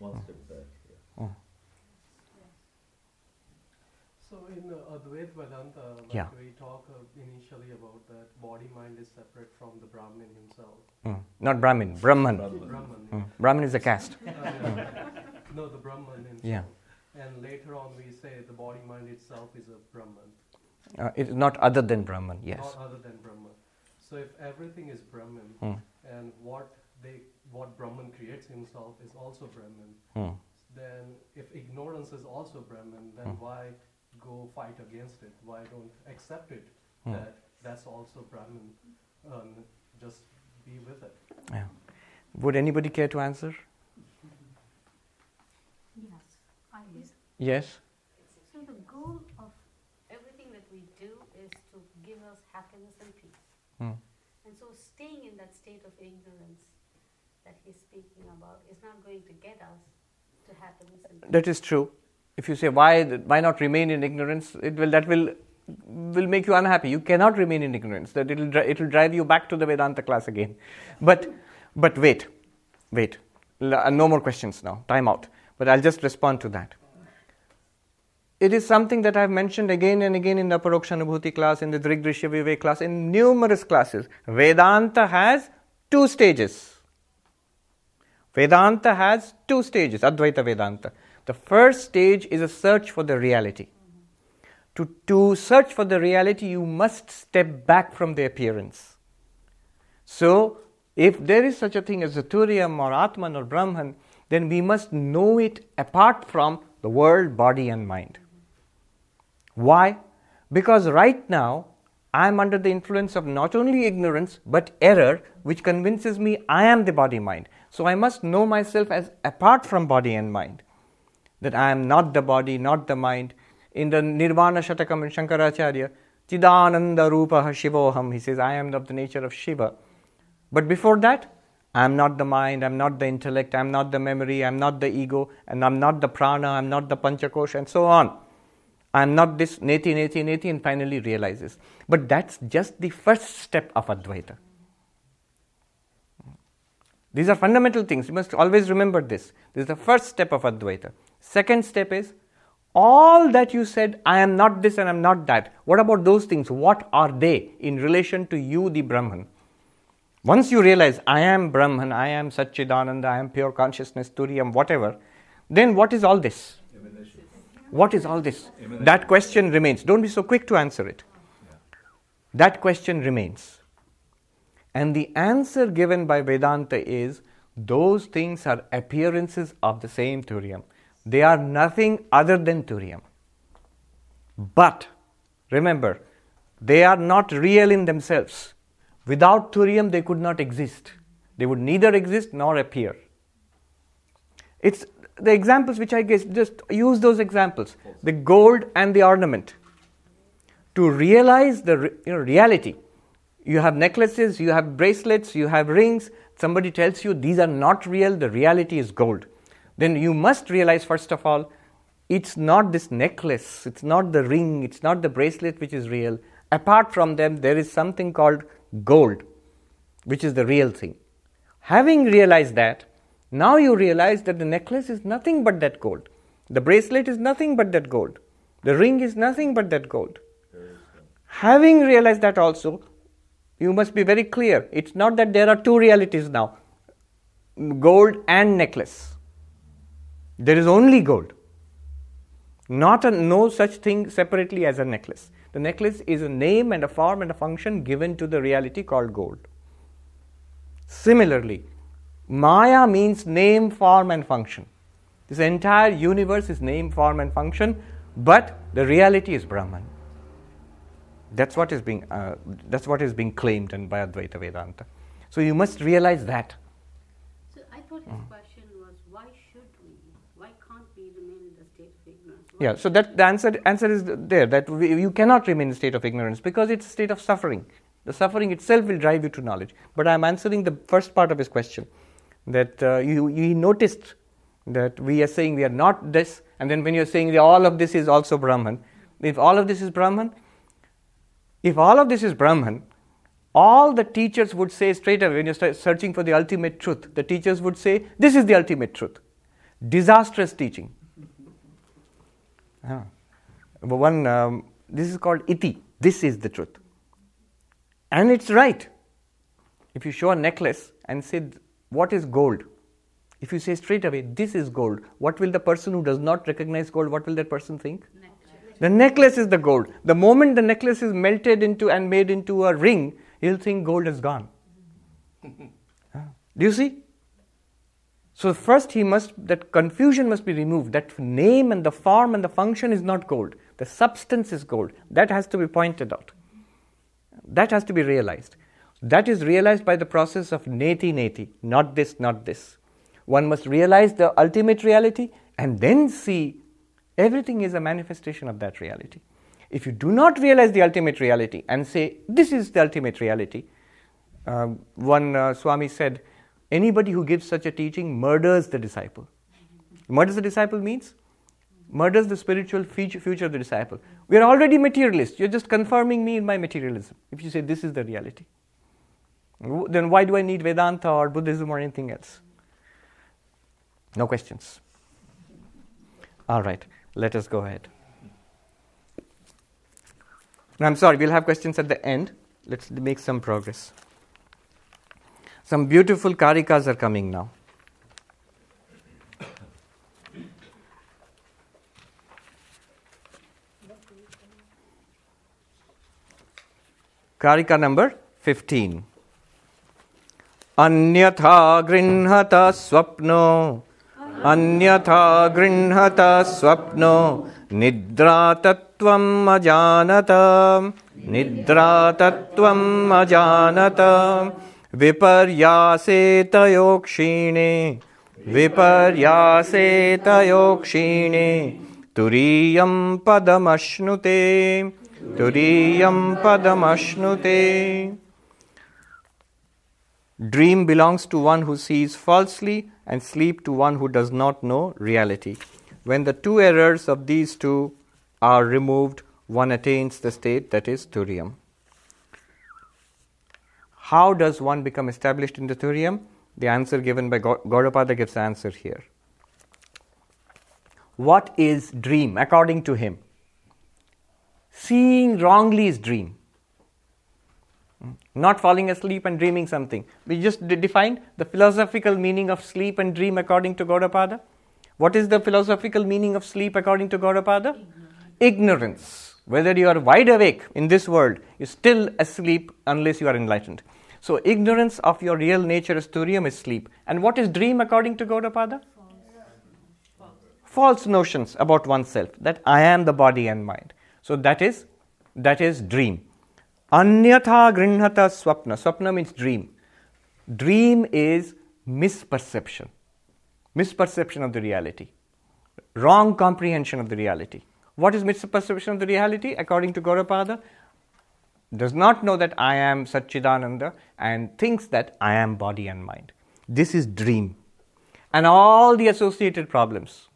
One step back. Yeah. So in uh, Advaita Vedanta, like Yeah. we talk uh, initially about that body mind is separate from the Brahmin himself. Mm. Not Brahmin, Brahman. Brahman. Mm. Brahman is a caste. Uh, yeah. no, the Brahman himself. Yeah. And later on, we say the body mind itself is a Brahman. Uh, it is not other than Brahman, yes. Not other than Brahman. So if everything is Brahman, Hmm. and what they what Brahman creates himself is also Brahman, Hmm. then if ignorance is also Brahman, then Hmm. why go fight against it? Why don't accept it Hmm. that that's also Brahman? Um, just be with it. Yeah. Would anybody care to answer? Yes. I Yes. So the goal of everything that we do is to give us happiness and peace. Hmm. And so staying in that state of ignorance that he's speaking about is not going to get us to happiness and peace. That is true. If you say why why not remain in ignorance, it will that will will make you unhappy. You cannot remain in ignorance. That it will it will drive you back to the Vedanta class again. But but wait, wait. Uh, No more questions now. Time out. But I'll just respond to that. It is something that I've mentioned again and again in the Parokshanubhuti class, in the Drigdrishya Vivek class, in numerous classes. Vedanta has two stages. Vedanta has two stages, Advaita Vedanta. The first stage is a search for the reality. To, to search for the reality, you must step back from the appearance. So, if there is such a thing as a Turiyam or Atman or Brahman, then we must know it apart from the world, body, and mind. Why? Because right now I am under the influence of not only ignorance but error, which convinces me I am the body mind. So I must know myself as apart from body and mind. That I am not the body, not the mind. In the Nirvana Shatakam in Shankaracharya, Chidananda Rupa Shivoham, he says, I am of the nature of Shiva. But before that, I am not the mind, I am not the intellect, I am not the memory, I am not the ego, and I am not the prana, I am not the panchakosha, and so on. I am not this, neti, neti, neti, and finally realizes. But that's just the first step of Advaita. These are fundamental things. You must always remember this. This is the first step of Advaita. Second step is all that you said, I am not this and I am not that. What about those things? What are they in relation to you, the Brahman? Once you realize, I am Brahman, I am Satchidananda, I am pure consciousness, Turiyam, whatever, then what is all this? What is all this? That question remains. Don't be so quick to answer it. That question remains. And the answer given by Vedanta is those things are appearances of the same Turiyam. They are nothing other than Turiyam. But remember, they are not real in themselves. Without Turiyam, they could not exist. They would neither exist nor appear. It's the examples which I guess, just use those examples the gold and the ornament. To realize the you know, reality, you have necklaces, you have bracelets, you have rings. Somebody tells you these are not real, the reality is gold then you must realize, first of all, it's not this necklace, it's not the ring, it's not the bracelet which is real. Apart from them, there is something called gold, which is the real thing. Having realized that, now you realize that the necklace is nothing but that gold. The bracelet is nothing but that gold. The ring is nothing but that gold. Having realized that also, you must be very clear. It's not that there are two realities now gold and necklace. There is only gold. Not a, no such thing separately as a necklace. The necklace is a name and a form and a function given to the reality called gold. Similarly, Maya means name, form, and function. This entire universe is name, form, and function, but the reality is Brahman. That's what is being, uh, that's what is being claimed in by Advaita Vedanta. So you must realize that. So I thought his mm. question was why should we? Why can't we remain in the state of ignorance? Why yeah, so that the answer, answer is there that we, you cannot remain in a state of ignorance because it's a state of suffering. The suffering itself will drive you to knowledge. But I'm answering the first part of his question that uh, you, you noticed that we are saying we are not this, and then when you're saying all of this is also Brahman, if all of this is Brahman, if all of this is Brahman, all the teachers would say straight away when you start searching for the ultimate truth, the teachers would say, This is the ultimate truth. Disastrous teaching. Ah. One, um, this is called iti. This is the truth. And it's right. If you show a necklace and say, What is gold? If you say straight away, This is gold, what will the person who does not recognize gold, what will that person think? The necklace is the gold. The moment the necklace is melted into and made into a ring, he'll think gold is gone. Do you see? So first he must that confusion must be removed. That name and the form and the function is not gold. The substance is gold. That has to be pointed out. That has to be realized. That is realized by the process of neti neti, not this, not this. One must realize the ultimate reality and then see Everything is a manifestation of that reality. If you do not realize the ultimate reality and say, This is the ultimate reality, uh, one uh, Swami said, Anybody who gives such a teaching murders the disciple. Murders the disciple means murders the spiritual future of the disciple. We are already materialists. You're just confirming me in my materialism. If you say this is the reality, then why do I need Vedanta or Buddhism or anything else? No questions. All right. Let us go ahead. I'm sorry, we'll have questions at the end. Let's make some progress. Some beautiful karikas are coming now. Karika number 15. Anyatha grinhata swapno अन्यथा गृह्णत स्वप्नो निद्रातत्त्वम् अजानत निद्रातत्त्वम् अजानत विपर्यासे तयोक्षीणे विपर्यासे तयोक्षीणे तुरीयं padamashnute, तुरीयं padamashnute. Dream belongs to one who sees falsely, and sleep to one who does not know reality. When the two errors of these two are removed, one attains the state that is Turiyam. How does one become established in the Turiyam? The answer given by Gaudapada gives the answer here. What is dream according to him? Seeing wrongly is dream. Hmm? Not falling asleep and dreaming something. We just defined the philosophical meaning of sleep and dream according to Gaudapada. What is the philosophical meaning of sleep according to Gaudapada? Ignorance. Whether you are wide awake in this world, you're still asleep unless you are enlightened. So, ignorance of your real nature is Turiyam is sleep. And what is dream according to Gaudapada? False. False notions about oneself that I am the body and mind. So, that is that is dream. Anyatha grinhata swapna. Swapna means dream. Dream is misperception. Misperception of the reality. Wrong comprehension of the reality. What is misperception of the reality? According to Gaudapada, does not know that I am Satchidananda and thinks that I am body and mind. This is dream. And all the associated problems.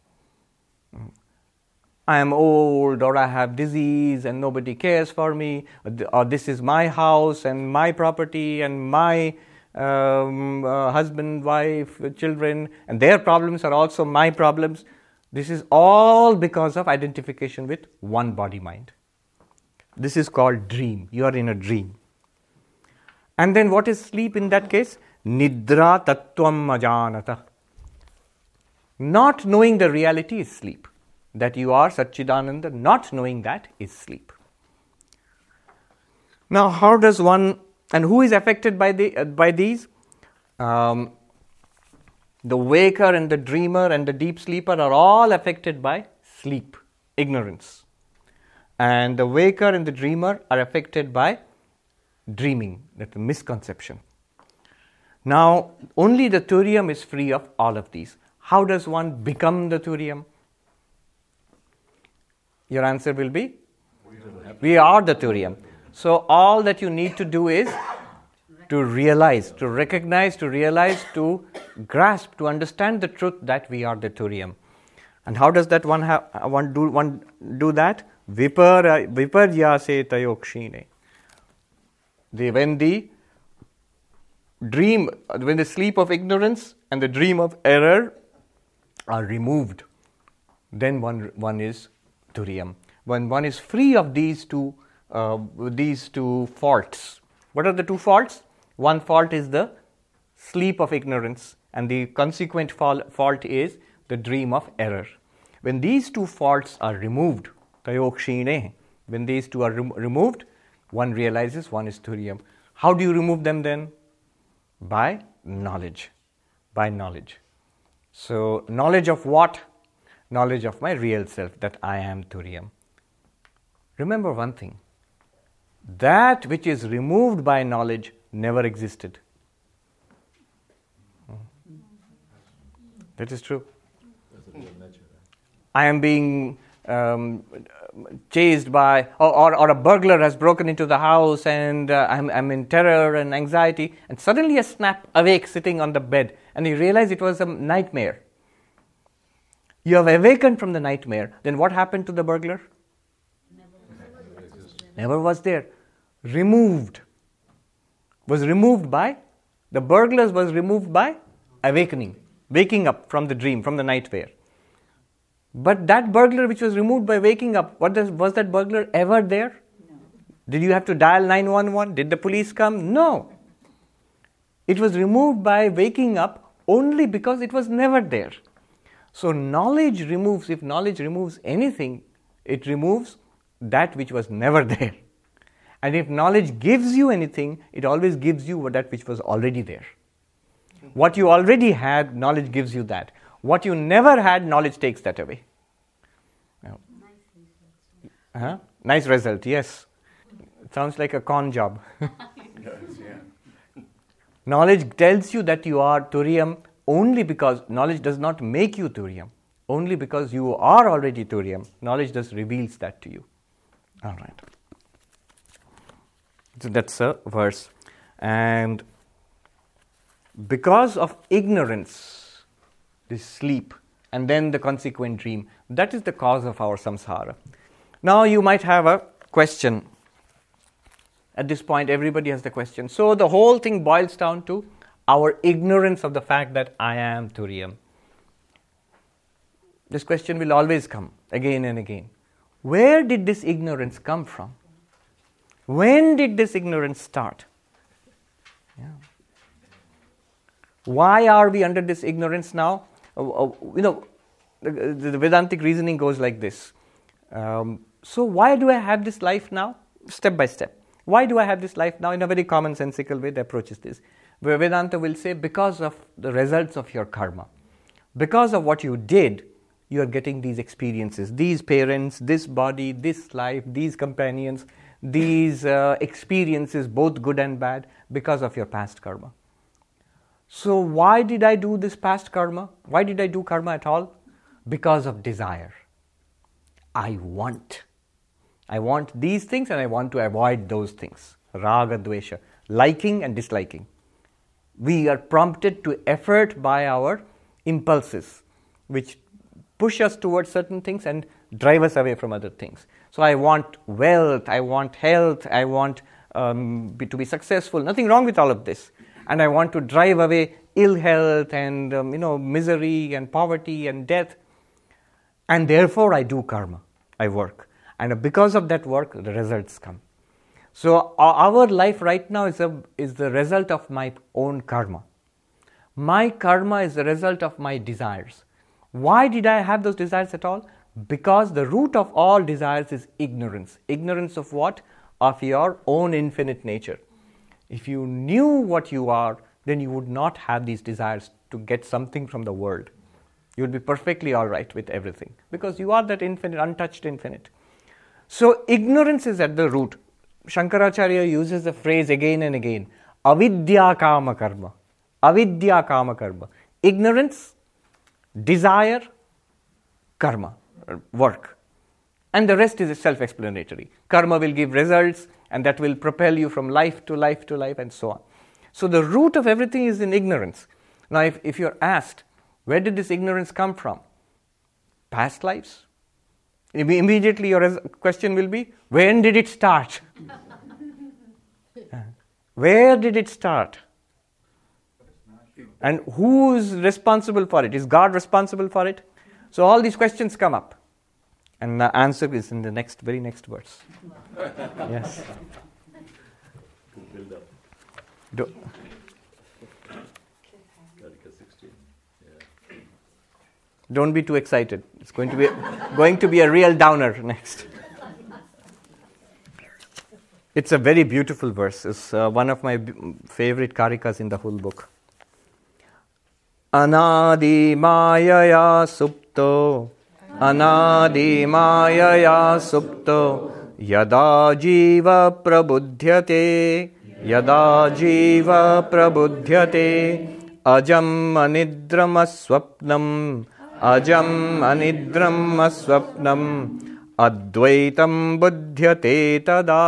I am old, or I have disease, and nobody cares for me, or this is my house and my property and my um, uh, husband, wife, children, and their problems are also my problems. This is all because of identification with one body mind. This is called dream. You are in a dream. And then what is sleep in that case? Nidra tattvam ajanata. Not knowing the reality is sleep. That you are Satchidananda, not knowing that is sleep. Now, how does one, and who is affected by, the, uh, by these? Um, the waker and the dreamer and the deep sleeper are all affected by sleep, ignorance and the waker and the dreamer are affected by dreaming, that's a misconception. Now, only the turiyam is free of all of these. How does one become the turiyam? Your answer will be we are the turiyam. So, all that you need to do is to realize, to recognize, to realize, to grasp, to understand the truth that we are the turiyam. And how does that one, have, one, do, one do that? Vipar, viparyase tayokshine. The, when the dream, when the sleep of ignorance and the dream of error are removed, then one, one is turiyam. When one is free of these two, uh, these two faults. What are the two faults? One fault is the sleep of ignorance, and the consequent fault is the dream of error. When these two faults are removed, Tayokshine. When these two are rem- removed, one realizes one is Turiyam. How do you remove them then? By knowledge. By knowledge. So, knowledge of what? Knowledge of my real self, that I am Turiyam. Remember one thing that which is removed by knowledge never existed. Hmm? That is true. I am being um, chased by, or, or, or, a burglar has broken into the house and uh, I'm, I'm in terror and anxiety, and suddenly I snap awake sitting on the bed and you realize it was a nightmare. You have awakened from the nightmare, then what happened to the burglar? Never was there. Removed. Was removed by, the burglars was removed by awakening, waking up from the dream, from the nightmare. But that burglar which was removed by waking up, what does, was that burglar ever there? No. Did you have to dial 911? Did the police come? No. It was removed by waking up only because it was never there. So, knowledge removes, if knowledge removes anything, it removes that which was never there. And if knowledge gives you anything, it always gives you that which was already there. What you already had, knowledge gives you that. What you never had, knowledge takes that away. Huh? Nice result, yes. It sounds like a con job. knowledge tells you that you are Turiyam only because knowledge does not make you Turiyam, only because you are already Turiyam. Knowledge just reveals that to you. All right. So that's a verse. And because of ignorance, this sleep, and then the consequent dream, that is the cause of our samsara. Now you might have a question. At this point, everybody has the question. So the whole thing boils down to our ignorance of the fact that I am Turiyam. This question will always come again and again. Where did this ignorance come from? When did this ignorance start? Yeah. Why are we under this ignorance now? Uh, uh, you know, the, the, Vedantic reasoning goes like this. Um, so, why do I have this life now? Step by step. Why do I have this life now? In a very commonsensical way, the approach is this. Where Vedanta will say, because of the results of your karma, because of what you did, you are getting these experiences, these parents, this body, this life, these companions, these uh, experiences, both good and bad, because of your past karma. So, why did I do this past karma? Why did I do karma at all? Because of desire. I want. I want these things and I want to avoid those things. Raga, dvesha, liking and disliking. We are prompted to effort by our impulses, which push us towards certain things and drive us away from other things. So I want wealth, I want health, I want um, to be successful. Nothing wrong with all of this. And I want to drive away ill health and um, you know misery and poverty and death. And therefore I do karma. I work. And because of that work, the results come. So our life right now is, a, is the result of my own karma. My karma is the result of my desires. Why did I have those desires at all? Because the root of all desires is ignorance. Ignorance of what? Of your own infinite nature. If you knew what you are, then you would not have these desires to get something from the world. You would be perfectly all right with everything because you are that infinite, untouched infinite. So, ignorance is at the root. Shankaracharya uses the phrase again and again avidya kama karma. Avidya kama karma. Ignorance, desire, karma work. And the rest is self explanatory. Karma will give results, and that will propel you from life to life to life, and so on. So, the root of everything is in ignorance. Now, if, if you're asked, where did this ignorance come from? Past lives? Immediately, your question will be, when did it start? Uh, where did it start? And who is responsible for it? Is God responsible for it? So all these questions come up. And the answer is in the next, very next verse. yes. Build up. Do, Don't be too excited. It's going to be going to be a real downer next. It's a very beautiful verse. It's uh, one of my b- favorite karikas in the whole book. Anadi Mayaya Supto अनादिमायया सुप्तो यदा जीव प्रबुध्यते यदा जीव प्रबुध्यते अजम् अनिद्रमस्वप्नम् अजम् अनिद्रम् अस्वप्नम् अद्वैतं बुध्यते तदा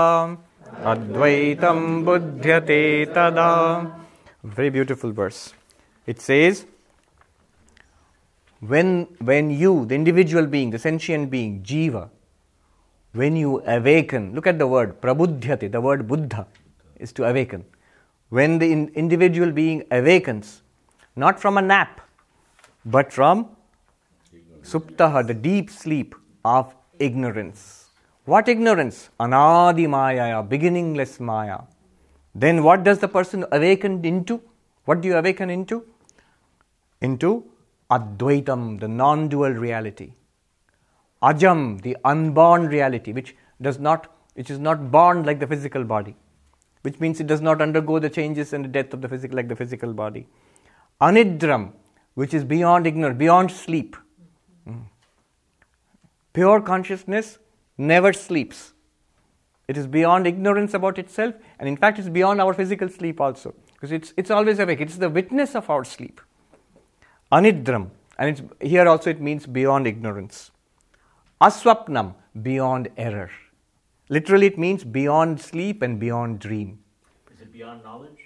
अद्वैतं बुध्यते तदा। Very beautiful verse. It says when, when you, the individual being, the sentient being, jiva, when you awaken, look at the word prabudhyate, the word buddha is to awaken. When the in, individual being awakens, not from a nap, but from suptaha, the deep sleep of ignorance. What ignorance? Anadi maya, beginningless maya. Then what does the person awaken into? What do you awaken into? Into Advaitam, the non dual reality. Ajam, the unborn reality, which does not, which is not born like the physical body, which means it does not undergo the changes and the death of the physical like the physical body. Anidram, which is beyond ignorance, beyond sleep. Mm. Pure consciousness never sleeps. It is beyond ignorance about itself, and in fact, it's beyond our physical sleep also, because it's, it's always awake. It's the witness of our sleep. Anidram, and here also it means beyond ignorance. Aswapnam, beyond error. Literally, it means beyond sleep and beyond dream. Is it beyond knowledge?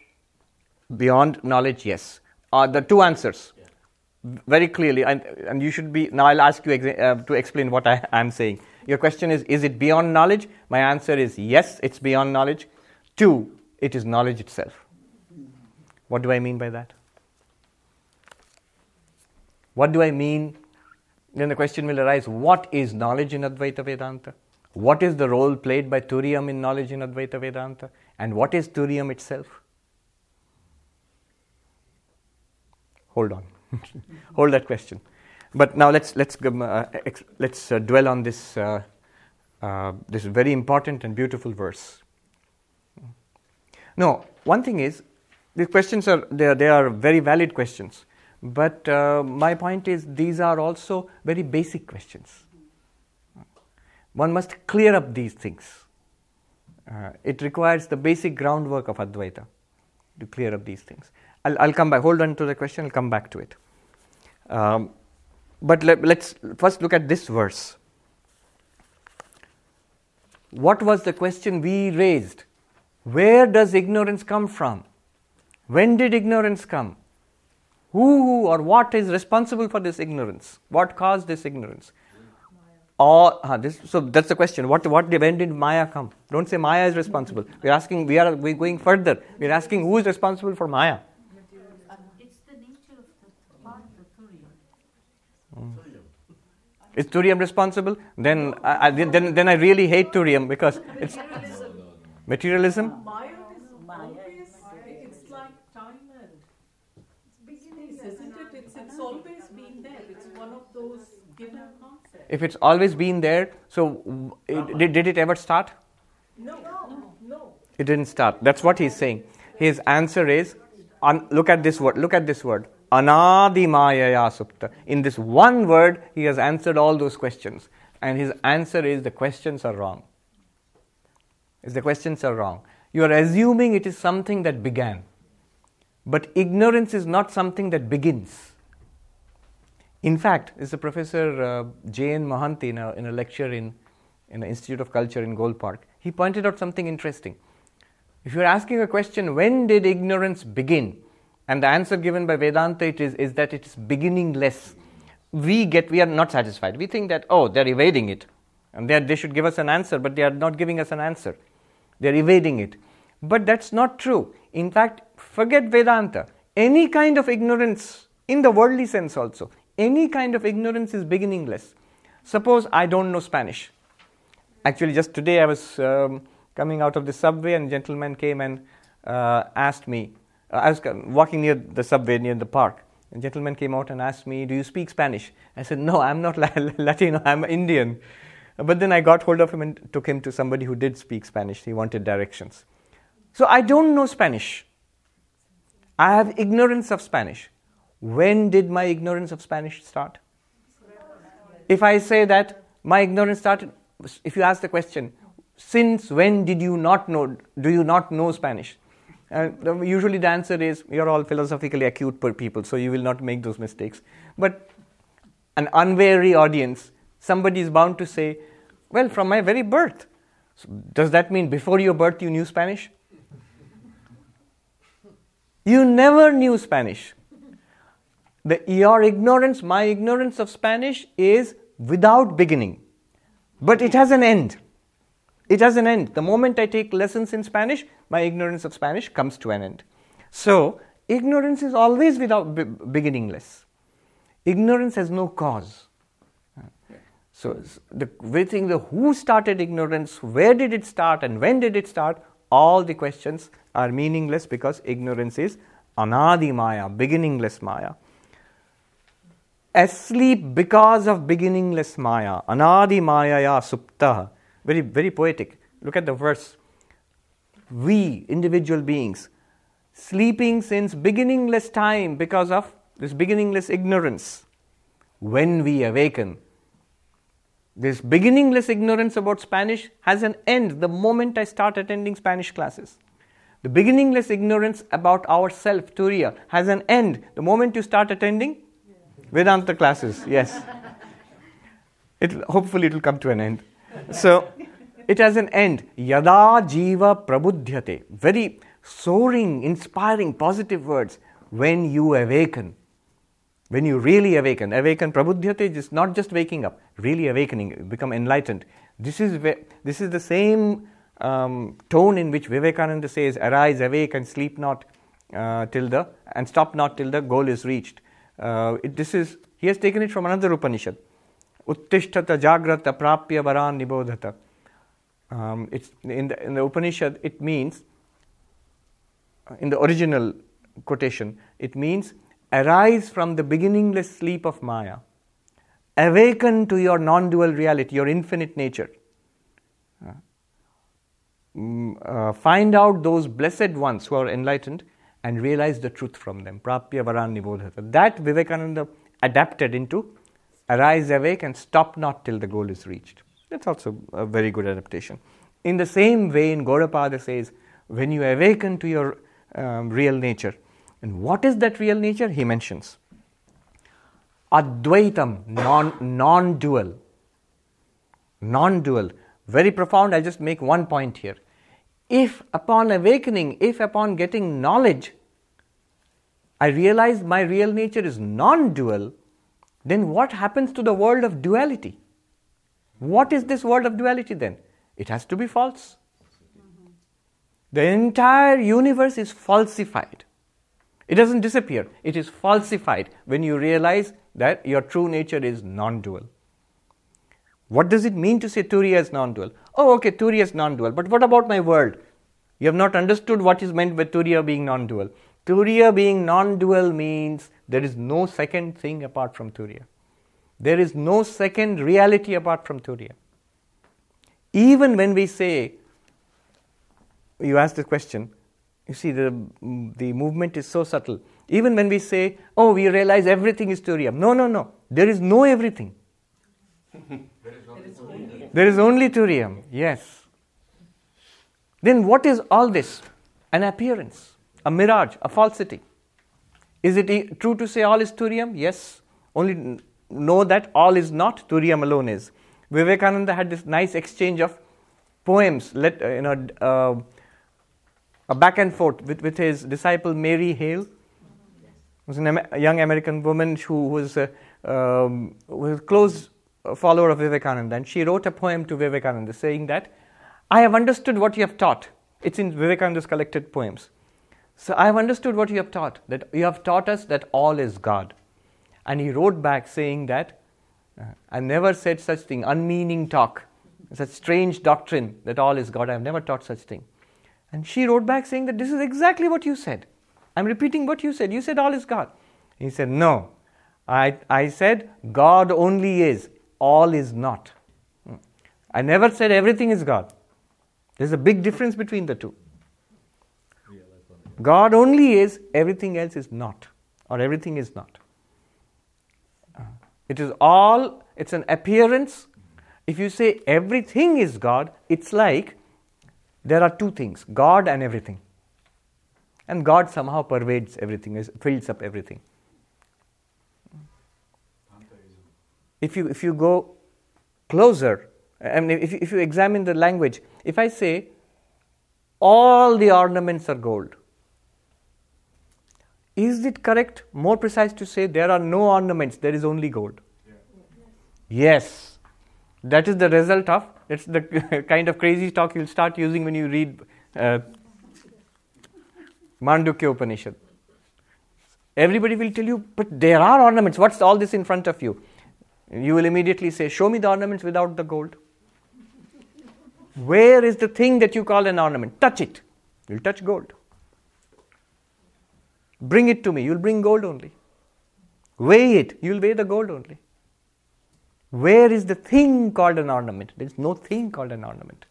Beyond knowledge, yes. Uh, the two answers. Yeah. Very clearly, and, and you should be. Now, I'll ask you exa- uh, to explain what I am saying. Your question is Is it beyond knowledge? My answer is yes, it's beyond knowledge. Two, it is knowledge itself. What do I mean by that? What do I mean? Then the question will arise what is knowledge in Advaita Vedanta? What is the role played by Turiyam in knowledge in Advaita Vedanta? And what is Turiyam itself? Hold on. Hold that question. But now let's, let's, uh, ex- let's uh, dwell on this, uh, uh, this very important and beautiful verse. No, one thing is, these questions are, they are, they are very valid questions. But uh, my point is, these are also very basic questions. One must clear up these things. Uh, it requires the basic groundwork of Advaita to clear up these things. I'll, I'll come back. Hold on to the question, I'll come back to it. Um, but let, let's first look at this verse. What was the question we raised? Where does ignorance come from? When did ignorance come? Who or what is responsible for this ignorance? What caused this ignorance? Or uh, this, so that's the question. What what when did Maya come? Don't say Maya is responsible. We're asking. We are we going further. We're asking who is responsible for Maya. It's the nature of the part the Turiya. Mm. Is Turiyam responsible? Then, I, I, then, then I really hate Turiyam because it's materialism is always, it's like time and space, isn't it? It's, it's always been there. It's one of those given concepts. If it's always been there, so it, uh-huh. did, did it ever start? No, no, no. It didn't start. That's what he's saying. His answer is, un, look at this word. Look at this word. Anadi Mayaya Supta. In this one word, he has answered all those questions. And his answer is the questions are wrong. Is the questions are wrong. You are assuming it is something that began. But ignorance is not something that begins. In fact, is a professor uh, J.N. Mohanty in a, in a lecture in, in the Institute of Culture in Gol Park. He pointed out something interesting. If you're asking a question, when did ignorance begin? And the answer given by Vedanta it is, is that it is beginningless. We get we are not satisfied. We think that oh they're evading it, and they they should give us an answer, but they are not giving us an answer. They're evading it. But that's not true. In fact, forget Vedanta. Any kind of ignorance, in the worldly sense also, any kind of ignorance is beginningless. Suppose I don't know Spanish. Actually, just today I was um, coming out of the subway, and a gentleman came and uh, asked me, I was walking near the subway near the park. A gentleman came out and asked me, Do you speak Spanish? I said, No, I'm not Latino, I'm Indian. But then I got hold of him and took him to somebody who did speak Spanish. He wanted directions. So I don't know Spanish. I have ignorance of Spanish. When did my ignorance of Spanish start? If I say that my ignorance started, if you ask the question, since when did you not know, do you not know Spanish? Usually the answer is you're all philosophically acute people, so you will not make those mistakes. But an unwary audience, somebody is bound to say, well, from my very birth. So does that mean before your birth you knew Spanish? You never knew Spanish. The, your ignorance, my ignorance of Spanish is without beginning, but it has an end. It has an end. The moment I take lessons in Spanish, my ignorance of Spanish comes to an end. So, ignorance is always without be- beginningless. Ignorance has no cause. So, the we think the who started ignorance, where did it start, and when did it start, all the questions are meaningless because ignorance is anadi maya, beginningless maya. Asleep because of beginningless maya, anadi maya ya supta. Very, very poetic. Look at the verse. We, individual beings, sleeping since beginningless time because of this beginningless ignorance. When we awaken, this beginningless ignorance about Spanish has an end the moment I start attending Spanish classes. The beginningless ignorance about ourself, Turiya, has an end the moment you start attending Vedanta classes. Yes. It, hopefully, it will come to an end. So, it has an end. Yada jiva prabudhyate. Very soaring, inspiring, positive words. When you awaken. When you really awaken, awaken prabudhyate is not just waking up, really awakening, become enlightened. This is, this is the same um, tone in which Vivekananda says, Arise, awake, and sleep not uh, till the, and stop not till the goal is reached. Uh, it, this is, he has taken it from another Upanishad. Uttishtata jagrata prapya varan nibodhata. Um, it's in the, in the Upanishad, it means, uh, in the original quotation, it means arise from the beginningless sleep of Maya, awaken to your non dual reality, your infinite nature. Uh, mm, uh, find out those blessed ones who are enlightened and realize the truth from them. Prapya varan nibodhata. That Vivekananda adapted into arise, awake, and stop not till the goal is reached. That's also a very good adaptation. In the same vein, Gaudapada says, when you awaken to your um, real nature, and what is that real nature? He mentions Advaitam, non, non-dual. Non-dual. Very profound, I'll just make one point here. If upon awakening, if upon getting knowledge, I realize my real nature is non-dual, then what happens to the world of duality? What is this world of duality then? It has to be false. The entire universe is falsified. It doesn't disappear, it is falsified when you realize that your true nature is non dual. What does it mean to say Turiya is non dual? Oh, okay, Turiya is non dual, but what about my world? You have not understood what is meant by Turiya being non dual. Turiya being non dual means there is no second thing apart from Turiya. There is no second reality apart from Turiya. Even when we say, you ask the question, you see, the, the movement is so subtle. Even when we say, oh, we realize everything is Turiya. No, no, no. There is no everything. there is only Turiyam, yes. Then what is all this? An appearance, a mirage, a falsity. Is it true to say all is Turiyam? Yes. Only know that all is not, Turiyam alone is. Vivekananda had this nice exchange of poems, let, uh, you know, uh, a back and forth with, with his disciple Mary Hale. It was a young American woman who was a, um, was a follower of Vivekananda, and she wrote a poem to Vivekananda saying that I have understood what you have taught. It's in Vivekananda's collected poems. So I have understood what you have taught, that you have taught us that all is God. And he wrote back saying that I never said such thing, unmeaning talk, such strange doctrine that all is God. I have never taught such thing. And she wrote back saying that this is exactly what you said. I'm repeating what you said. You said all is God. He said, No. I, I said God only is, all is not. I never said everything is God. There's a big difference between the two. God only is, everything else is not, or everything is not. It is all, it's an appearance. If you say everything is God, it's like there are two things God and everything. And God somehow pervades everything, fills up everything. If you, if you go closer, I mean, if, if you examine the language, if I say all the ornaments are gold, is it correct, more precise to say there are no ornaments, there is only gold? Yeah. Yes. That is the result of it's the kind of crazy talk you'll start using when you read uh, Mandukya Upanishad. Everybody will tell you, but there are ornaments. What's all this in front of you? You will immediately say, Show me the ornaments without the gold. Where is the thing that you call an ornament? Touch it. You'll touch gold. Bring it to me. You'll bring gold only. Weigh it. You'll weigh the gold only. Where is the thing called an ornament? There is no thing called an ornament.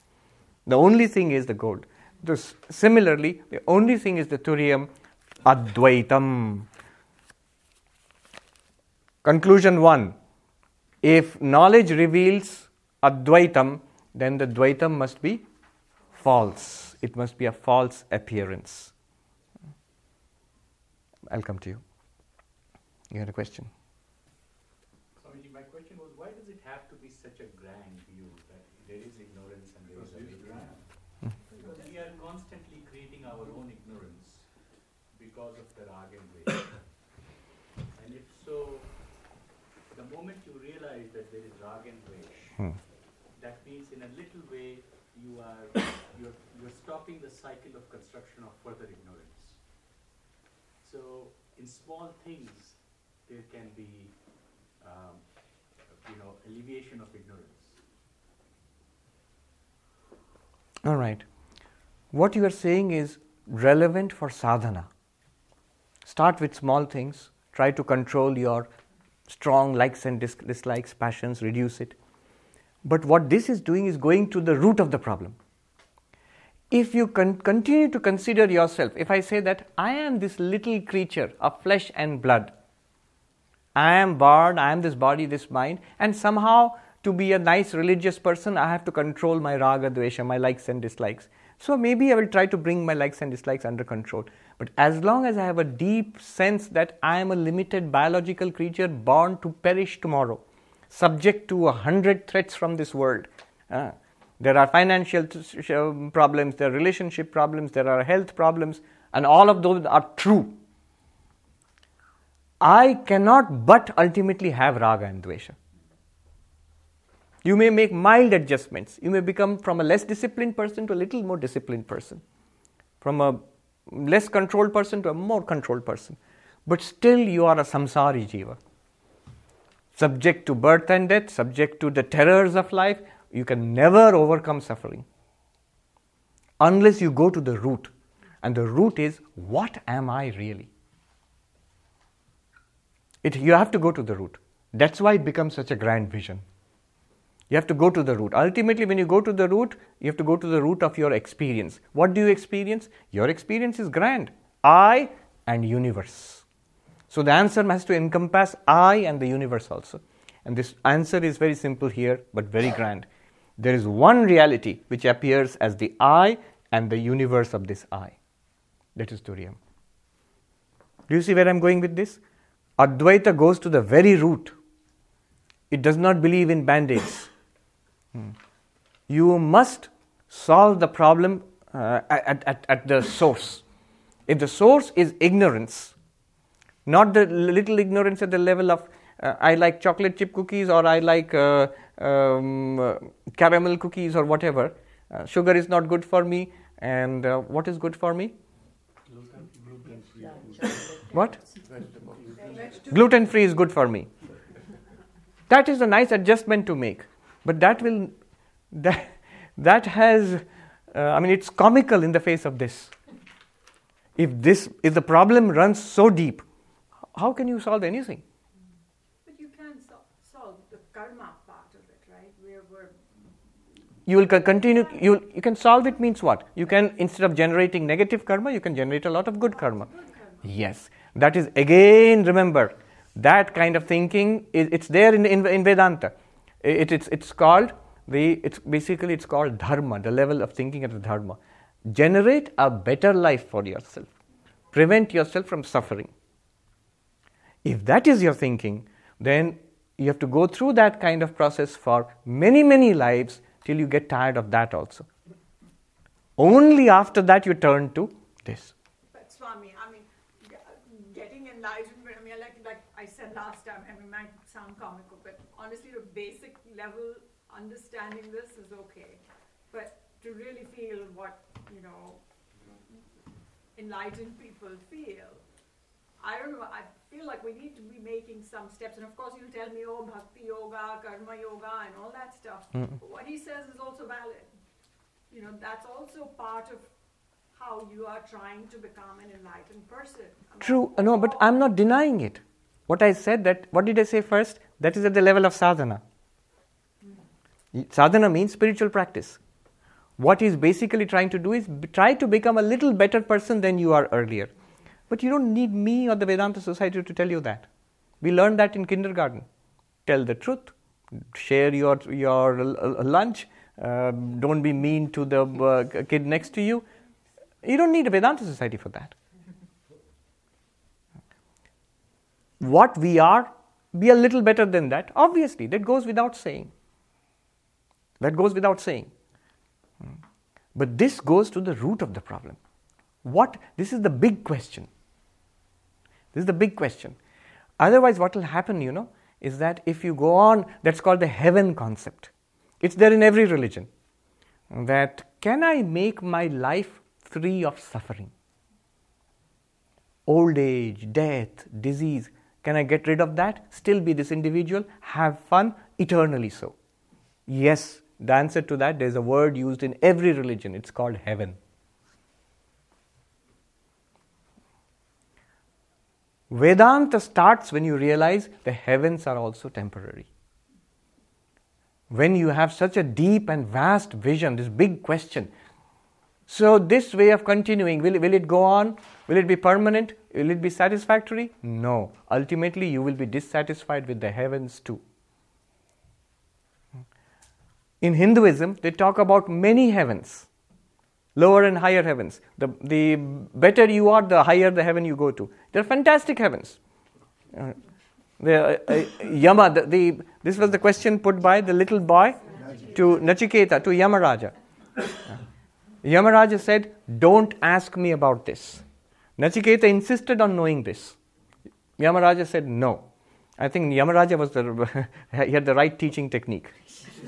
The only thing is the gold. This, similarly, the only thing is the Turiyam Advaitam. Conclusion 1 If knowledge reveals Advaitam, then the Dvaitam must be false. It must be a false appearance. I'll come to you. You had a question? because of the rag and And if so, there is rag and dvesh, Hmm. that means in a little way you are you're, you're stopping the cycle of construction of further ignorance. So in small things there can be um, you know alleviation of ignorance. All right. What you are saying is relevant for sadhana. Start with small things, try to control your strong likes and dis- dislikes, passions, reduce it. But what this is doing is going to the root of the problem. If you con- continue to consider yourself, if I say that I am this little creature of flesh and blood, I am born, I am this body, this mind, and somehow to be a nice religious person, I have to control my raga, dvesha, my likes and dislikes. So maybe I will try to bring my likes and dislikes under control. But as long as I have a deep sense that I am a limited biological creature born to perish tomorrow, subject to a hundred threats from this world, uh, there are financial um, problems, there are relationship problems, there are health problems, and all of those are true. I cannot but ultimately have raga and dvesha. You may make mild adjustments. You may become from a less disciplined person to a little more disciplined person, from a less controlled person to a more controlled person. But still, you are a samsari jiva. Subject to birth and death, subject to the terrors of life, you can never overcome suffering unless you go to the root. And the root is what am I really? It, you have to go to the root. That's why it becomes such a grand vision. You have to go to the root. Ultimately, when you go to the root, you have to go to the root of your experience. What do you experience? Your experience is grand I and universe. So the answer has to encompass I and the universe also. And this answer is very simple here, but very grand. There is one reality which appears as the I and the universe of this I. That is Turiyam. Do you see where I'm going with this? Advaita goes to the very root. It does not believe in band aids. Hmm. You must solve the problem uh, at, at, at the source. If the source is ignorance, not the little ignorance at the level of uh, I like chocolate chip cookies or I like uh, um, caramel cookies or whatever. Uh, sugar is not good for me, and uh, what is good for me? What? Gluten free is good for me. That is a nice adjustment to make, but that will that that has uh, I mean it's comical in the face of this. If this if the problem runs so deep, how can you solve anything? But you can sol- solve the karma part of it, right? Where we're you will continue you, will- you can solve it means what? You can instead of generating negative karma you can generate a lot of good karma. Yes. That is again remember that kind of thinking is, it's there in, in, in vedanta. It, it's, it's called the it's basically it's called dharma the level of thinking at the dharma. Generate a better life for yourself. Prevent yourself from suffering. If that is your thinking, then you have to go through that kind of process for many, many lives till you get tired of that also. Only after that you turn to this. But Swami, I mean, getting enlightenment, I mean, like, like I said last time, I mean, it might sound comical, but honestly, the basic level understanding this is okay. But to really feel what, you know, enlightened people feel, I don't know, I feel like we need to be making some steps. And of course, you'll tell me, oh, bhakti yoga, karma yoga, and all that stuff. Mm. But what he says is also valid. You know, that's also part of how you are trying to become an enlightened person. I mean, True, no, but I'm not denying it. What I said that, what did I say first? That is at the level of sadhana. Sadhana means spiritual practice. What he's basically trying to do is b- try to become a little better person than you are earlier. But you don't need me or the Vedanta Society to tell you that. We learned that in kindergarten. Tell the truth, share your, your lunch, um, don't be mean to the uh, kid next to you. You don't need a Vedanta Society for that. What we are, be a little better than that. Obviously, that goes without saying. That goes without saying. Hmm. But this goes to the root of the problem. What? This is the big question. This is the big question. Otherwise, what will happen, you know, is that if you go on, that's called the heaven concept. It's there in every religion. That can I make my life free of suffering? Old age, death, disease, can I get rid of that? Still be this individual, have fun, eternally so? Yes, the answer to that, there's a word used in every religion. It's called heaven. Vedanta starts when you realize the heavens are also temporary. When you have such a deep and vast vision, this big question. So, this way of continuing, will, will it go on? Will it be permanent? Will it be satisfactory? No. Ultimately, you will be dissatisfied with the heavens too. In Hinduism, they talk about many heavens, lower and higher heavens. The, the better you are, the higher the heaven you go to. They're fantastic heavens. Uh, the, uh, Yama, the, the, this was the question put by the little boy to Nachiketa, to Yamaraja. Yamaraja said, Don't ask me about this. Nachiketa insisted on knowing this. Yamaraja said, No. I think Yamaraja was the, he had the right teaching technique.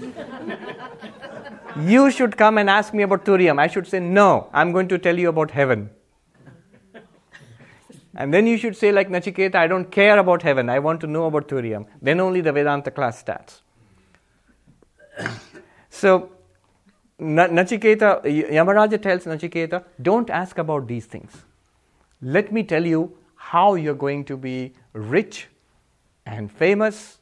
you should come and ask me about Turiyam. I should say, No, I'm going to tell you about heaven. and then you should say, like Nachiketa, I don't care about heaven. I want to know about Turiyam. Then only the Vedanta class starts. so, Nachiketa, Yamaraja tells Nachiketa, don't ask about these things. Let me tell you how you're going to be rich and famous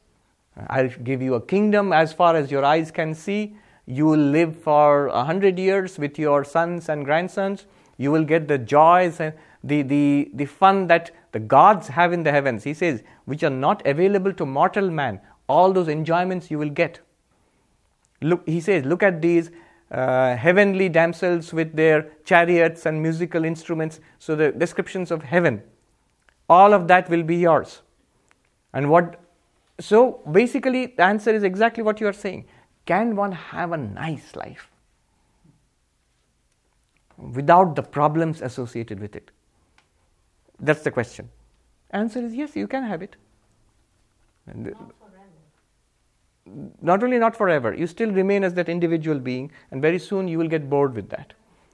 I'll give you a kingdom as far as your eyes can see. You will live for a hundred years with your sons and grandsons. You will get the joys and the, the, the fun that the gods have in the heavens. He says, which are not available to mortal man. All those enjoyments you will get. Look, he says, look at these uh, heavenly damsels with their chariots and musical instruments. So the descriptions of heaven, all of that will be yours. And what so basically, the answer is exactly what you are saying. Can one have a nice life without the problems associated with it? That's the question. Answer is yes, you can have it. Not, not only not forever, you still remain as that individual being, and very soon you will get bored with that.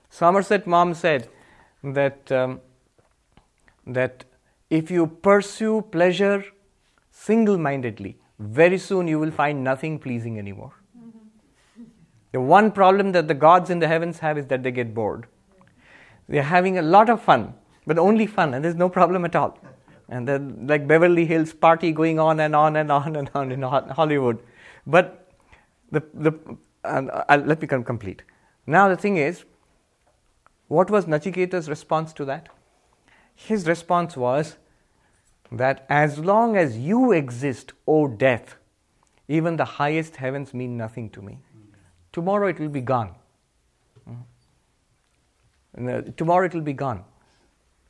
Somerset Maugham said that um, that if you pursue pleasure single mindedly, very soon you will find nothing pleasing anymore. The one problem that the gods in the heavens have is that they get bored. They're having a lot of fun, but only fun, and there's no problem at all. And then, like Beverly Hills party going on and on and on and on in Hollywood. But the, the, uh, let me come complete. Now, the thing is, what was Nachiketa's response to that? His response was, that as long as you exist, O death, even the highest heavens mean nothing to me. Tomorrow it will be gone. Uh, tomorrow it will be gone.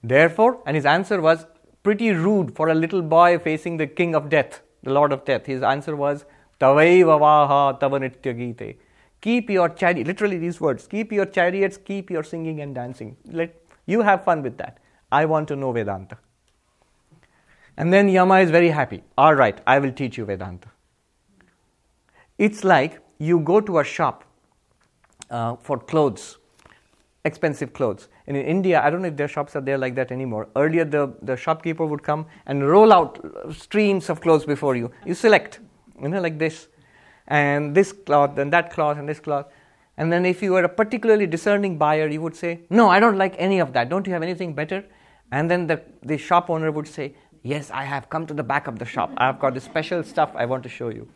Therefore, and his answer was pretty rude for a little boy facing the king of death, the lord of death. His answer was, Tavai vavaha tavanitya Keep your chariot, literally these words, keep your chariots, keep your singing and dancing. Let you have fun with that. I want to know Vedanta. And then Yama is very happy. All right, I will teach you Vedanta. It's like you go to a shop uh, for clothes, expensive clothes. And in India, I don't know if their shops are there like that anymore. Earlier, the, the shopkeeper would come and roll out streams of clothes before you. You select, you know, like this, and this cloth, and that cloth, and this cloth. And then, if you were a particularly discerning buyer, you would say, No, I don't like any of that. Don't you have anything better? And then the, the shop owner would say, Yes, I have come to the back of the shop. I've got this special stuff I want to show you.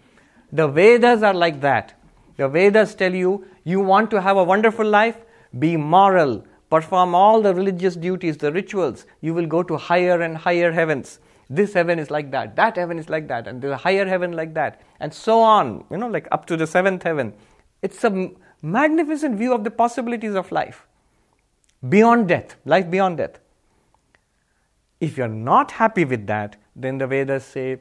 The Vedas are like that. The Vedas tell you, you want to have a wonderful life? Be moral. Perform all the religious duties, the rituals. You will go to higher and higher heavens. This heaven is like that. That heaven is like that. And the higher heaven like that. And so on. You know, like up to the seventh heaven. It's a magnificent view of the possibilities of life. Beyond death. Life beyond death. If you're not happy with that, then the Vedas say,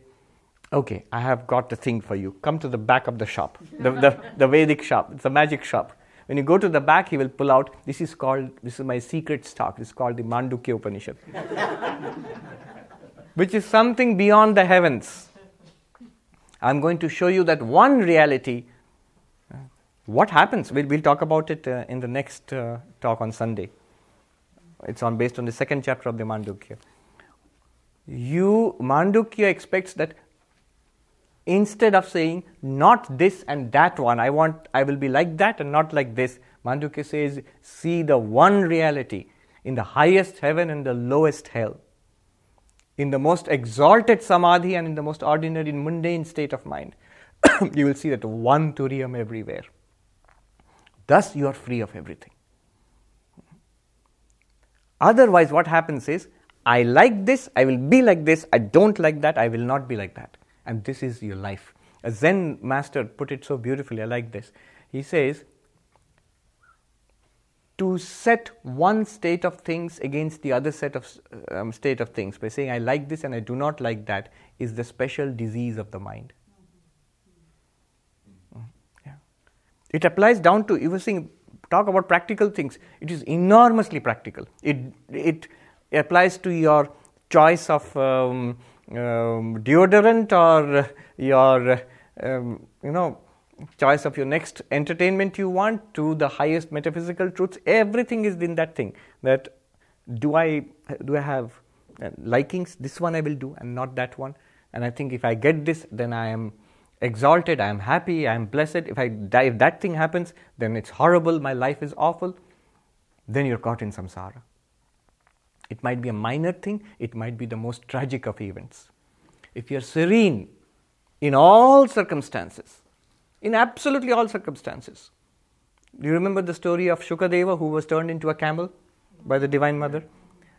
okay, I have got the thing for you. Come to the back of the shop, the, the, the Vedic shop. It's a magic shop. When you go to the back, he will pull out, this is called, this is my secret stock. It's called the Mandukya Upanishad, which is something beyond the heavens. I'm going to show you that one reality. What happens? We'll, we'll talk about it uh, in the next uh, talk on Sunday. It's on based on the second chapter of the Mandukya. You Mandukya expects that instead of saying not this and that one, I want I will be like that and not like this. Mandukya says, see the one reality in the highest heaven and the lowest hell, in the most exalted samadhi and in the most ordinary mundane state of mind. you will see that one turiyam everywhere. Thus, you are free of everything. Otherwise, what happens is, I like this, I will be like this, I don't like that, I will not be like that. And this is your life. A Zen master put it so beautifully, I like this. He says, to set one state of things against the other set of um, state of things by saying I like this and I do not like that is the special disease of the mind. Mm, yeah. It applies down to you were saying talk about practical things. It is enormously practical. It it applies to your choice of um, um, deodorant or your um, you know choice of your next entertainment you want to the highest metaphysical truths everything is in that thing that do i do i have uh, likings? This one i will do and not that one. And i think if i get this then i am exalted i am happy i am blessed. If i die if that thing happens then it's horrible my life is awful. Then you're caught in samsara it might be a minor thing it might be the most tragic of events if you're serene in all circumstances in absolutely all circumstances. Do you remember the story of Shukadeva who was turned into a camel by the Divine Mother?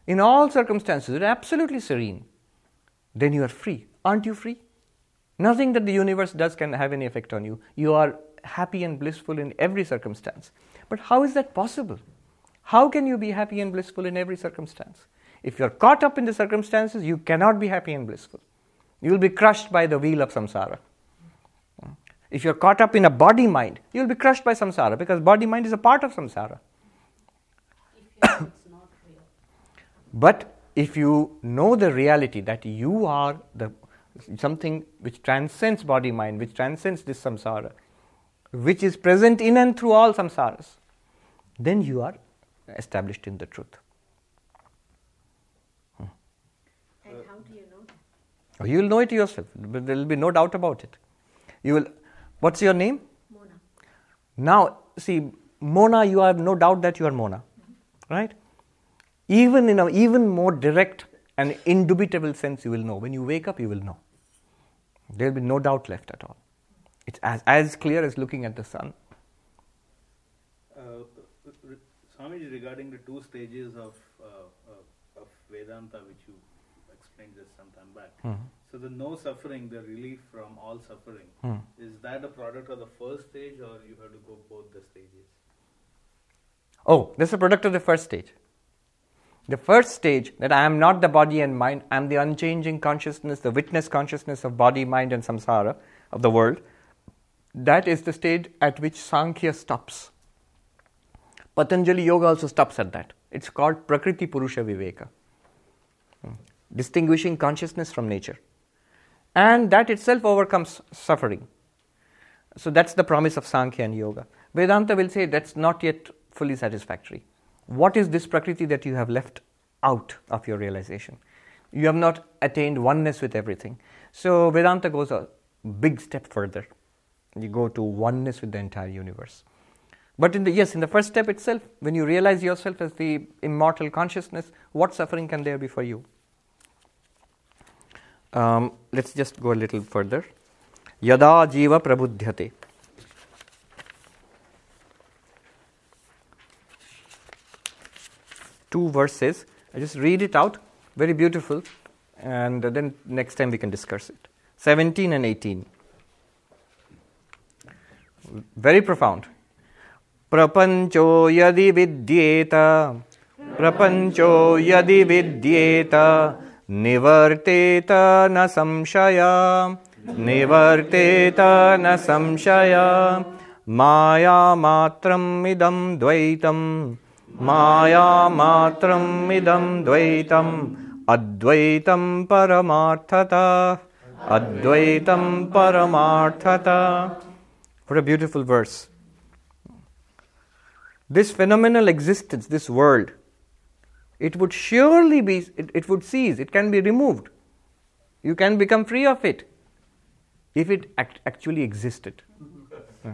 In all circumstances, you're absolutely serene. Then you are free. Aren't you free? Nothing that the universe does can have any effect on you. You are happy and blissful in every circumstance. But how is that possible? How can you be happy and blissful in every circumstance? If you're caught up in the circumstances, you cannot be happy and blissful. You will be crushed by the wheel of samsara. If you're caught up in a body mind, you'll be crushed by samsara because body mind is a part of samsara. but if you know the reality that you are the something which transcends body mind, which transcends this samsara, which is present in and through all samsaras, then you are established in the truth. And how do you know? Oh, you will know it yourself, there will be no doubt about it. You will What's your name? Mona. Now, see, Mona, you have no doubt that you are Mona, mm-hmm. right? Even in an even more direct and indubitable sense, you will know. When you wake up, you will know. There will be no doubt left at all. It's as, as clear as looking at the sun. Uh, Swamiji, regarding the two stages of, uh, of Vedanta, which you explained just some time back. Mm-hmm. So the no suffering, the relief from all suffering, hmm. is that a product of the first stage or you have to go both the stages? Oh, this is a product of the first stage. The first stage, that I am not the body and mind, I am the unchanging consciousness, the witness consciousness of body, mind, and samsara of the world. That is the stage at which Sankhya stops. Patanjali Yoga also stops at that. It's called Prakriti Purusha Viveka, hmm. distinguishing consciousness from nature and that itself overcomes suffering. So that's the promise of Sankhya and Yoga. Vedanta will say that's not yet fully satisfactory. What is this Prakriti that you have left out of your realization? You have not attained oneness with everything. So Vedanta goes a big step further. You go to oneness with the entire universe. But in the yes, in the first step itself, when you realize yourself as the immortal consciousness, what suffering can there be for you? Um, let's just go a little further. Yada jiva prabudhyate. Two verses. I just read it out. Very beautiful. And then next time we can discuss it. 17 and 18. Very profound. प्रपञ्चो यदि विद्येत, प्रपञ्चो यदि विद्येत, निवर्तेत न संशय, निवर्तेत न संशय मायामात्रम् इदं द्वैतं मायामात्रम् इदं द्वैतम् अद्वैतं परमार्थता Advaitam Paramarthata. What a beautiful verse. This phenomenal existence, this world, it would surely be, it, it would cease, it can be removed. You can become free of it if it act- actually existed.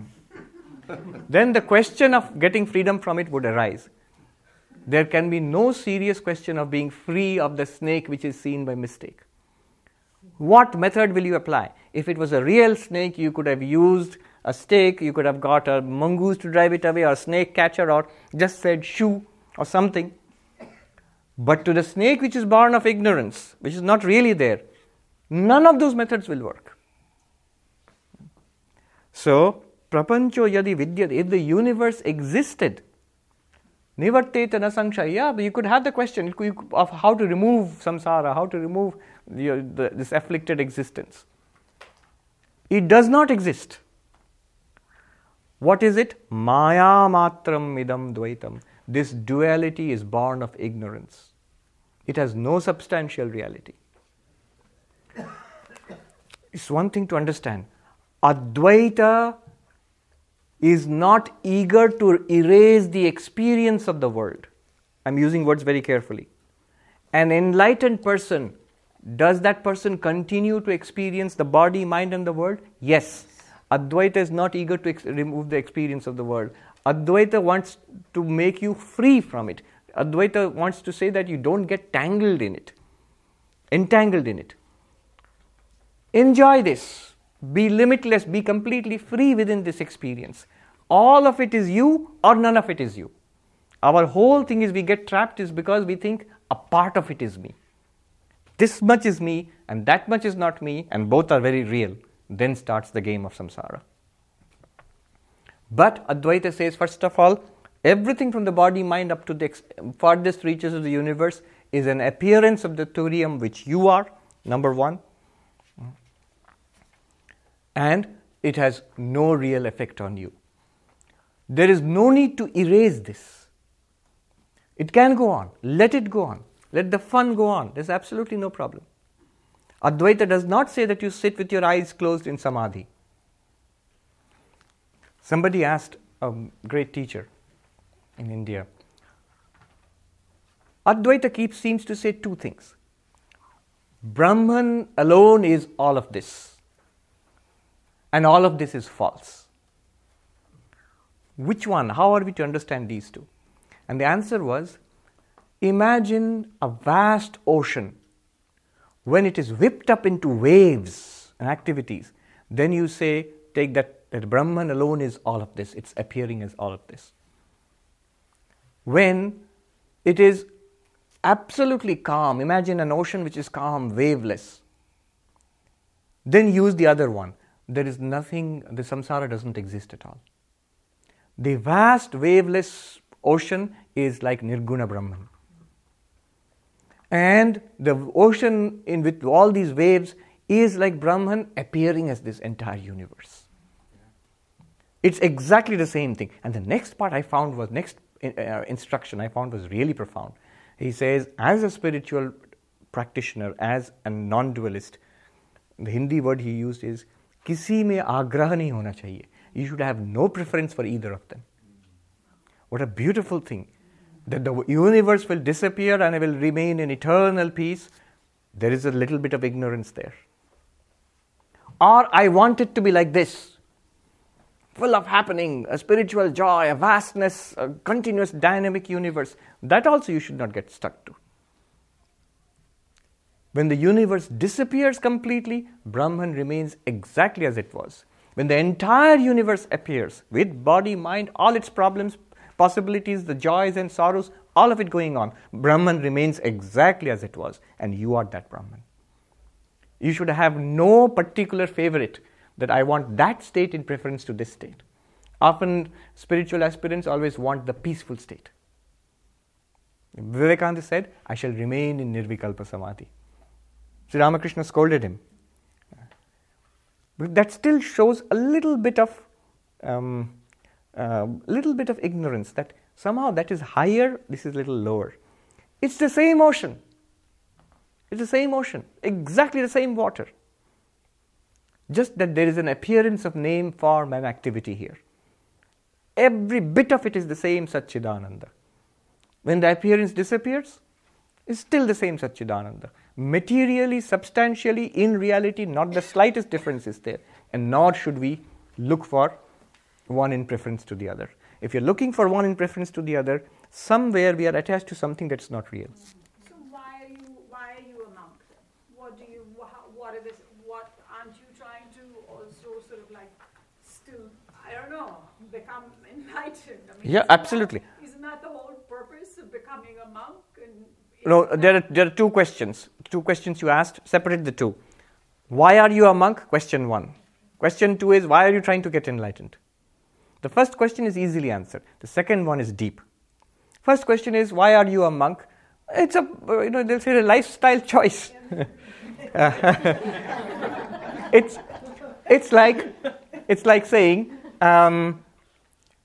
then the question of getting freedom from it would arise. There can be no serious question of being free of the snake which is seen by mistake. What method will you apply? If it was a real snake, you could have used a stake, you could have got a mongoose to drive it away, or a snake catcher, or just said shoo or something. But to the snake which is born of ignorance, which is not really there, none of those methods will work. So, prapancho yadi vidyad, if the universe existed, nivarteta nasankshaya, yeah, but you could have the question of how to remove samsara, how to remove the, the, this afflicted existence. It does not exist. What is it? Maya matram idam dvaitam. This duality is born of ignorance. It has no substantial reality. It's one thing to understand. Advaita is not eager to erase the experience of the world. I'm using words very carefully. An enlightened person, does that person continue to experience the body, mind, and the world? Yes. Advaita is not eager to ex- remove the experience of the world. Advaita wants to make you free from it. Advaita wants to say that you don't get tangled in it, entangled in it. Enjoy this. Be limitless, be completely free within this experience. All of it is you or none of it is you. Our whole thing is we get trapped is because we think a part of it is me. This much is me and that much is not me, and both are very real. Then starts the game of samsara. But Advaita says, first of all, everything from the body, mind up to the ex- farthest reaches of the universe is an appearance of the turiyam which you are, number one. And it has no real effect on you. There is no need to erase this. It can go on. Let it go on. Let the fun go on. There's absolutely no problem. Advaita does not say that you sit with your eyes closed in samadhi. Somebody asked a great teacher in India. Advaita keeps seems to say two things. Brahman alone is all of this, and all of this is false. Which one? How are we to understand these two? And the answer was imagine a vast ocean. When it is whipped up into waves and activities, then you say, take that, that Brahman alone is all of this, it's appearing as all of this. When it is absolutely calm, imagine an ocean which is calm, waveless, then use the other one. There is nothing, the samsara doesn't exist at all. The vast waveless ocean is like Nirguna Brahman. And the ocean in with all these waves is like Brahman appearing as this entire universe. It's exactly the same thing. And the next part I found was next uh, instruction I found was really profound. He says, as a spiritual practitioner, as a non-dualist, the Hindi word he used is किसी में आग्रह नहीं होना चाहिए you should have no preference for either of them. What a beautiful thing that the universe will disappear and I will remain in eternal peace. There is a little bit of ignorance there. Or I want it to be like this full of happening, a spiritual joy, a vastness, a continuous dynamic universe. That also you should not get stuck to. When the universe disappears completely, Brahman remains exactly as it was. When the entire universe appears with body, mind, all its problems, possibilities, the joys and sorrows, all of it going on, Brahman remains exactly as it was, and you are that Brahman. You should have no particular favorite that I want that state in preference to this state. Often, spiritual aspirants always want the peaceful state. Vivekananda said, I shall remain in Nirvikalpa Samadhi. Sri Ramakrishna scolded him. But that still shows a little bit of um, uh, little bit of ignorance that somehow that is higher, this is a little lower. It's the same ocean. It's the same ocean, exactly the same water. just that there is an appearance of name, form, and activity here. Every bit of it is the same Satchidananda. When the appearance disappears, it's still the same Satchidananda. Materially, substantially, in reality, not the slightest difference is there, and nor should we look for one in preference to the other. If you're looking for one in preference to the other, somewhere we are attached to something that's not real. So why are you why are you a monk? What do you wha- what are this what aren't you trying to also sort of like still I don't know become enlightened? I mean, Yeah, isn't absolutely. isn't that the whole purpose of becoming a monk? And No, there are, there are two questions. Two questions you asked. Separate the two. Why are you a monk? Question one. Question two is why are you trying to get enlightened? The first question is easily answered. The second one is deep. First question is why are you a monk? It's a you know they'll say a lifestyle choice. it's it's like it's like saying um,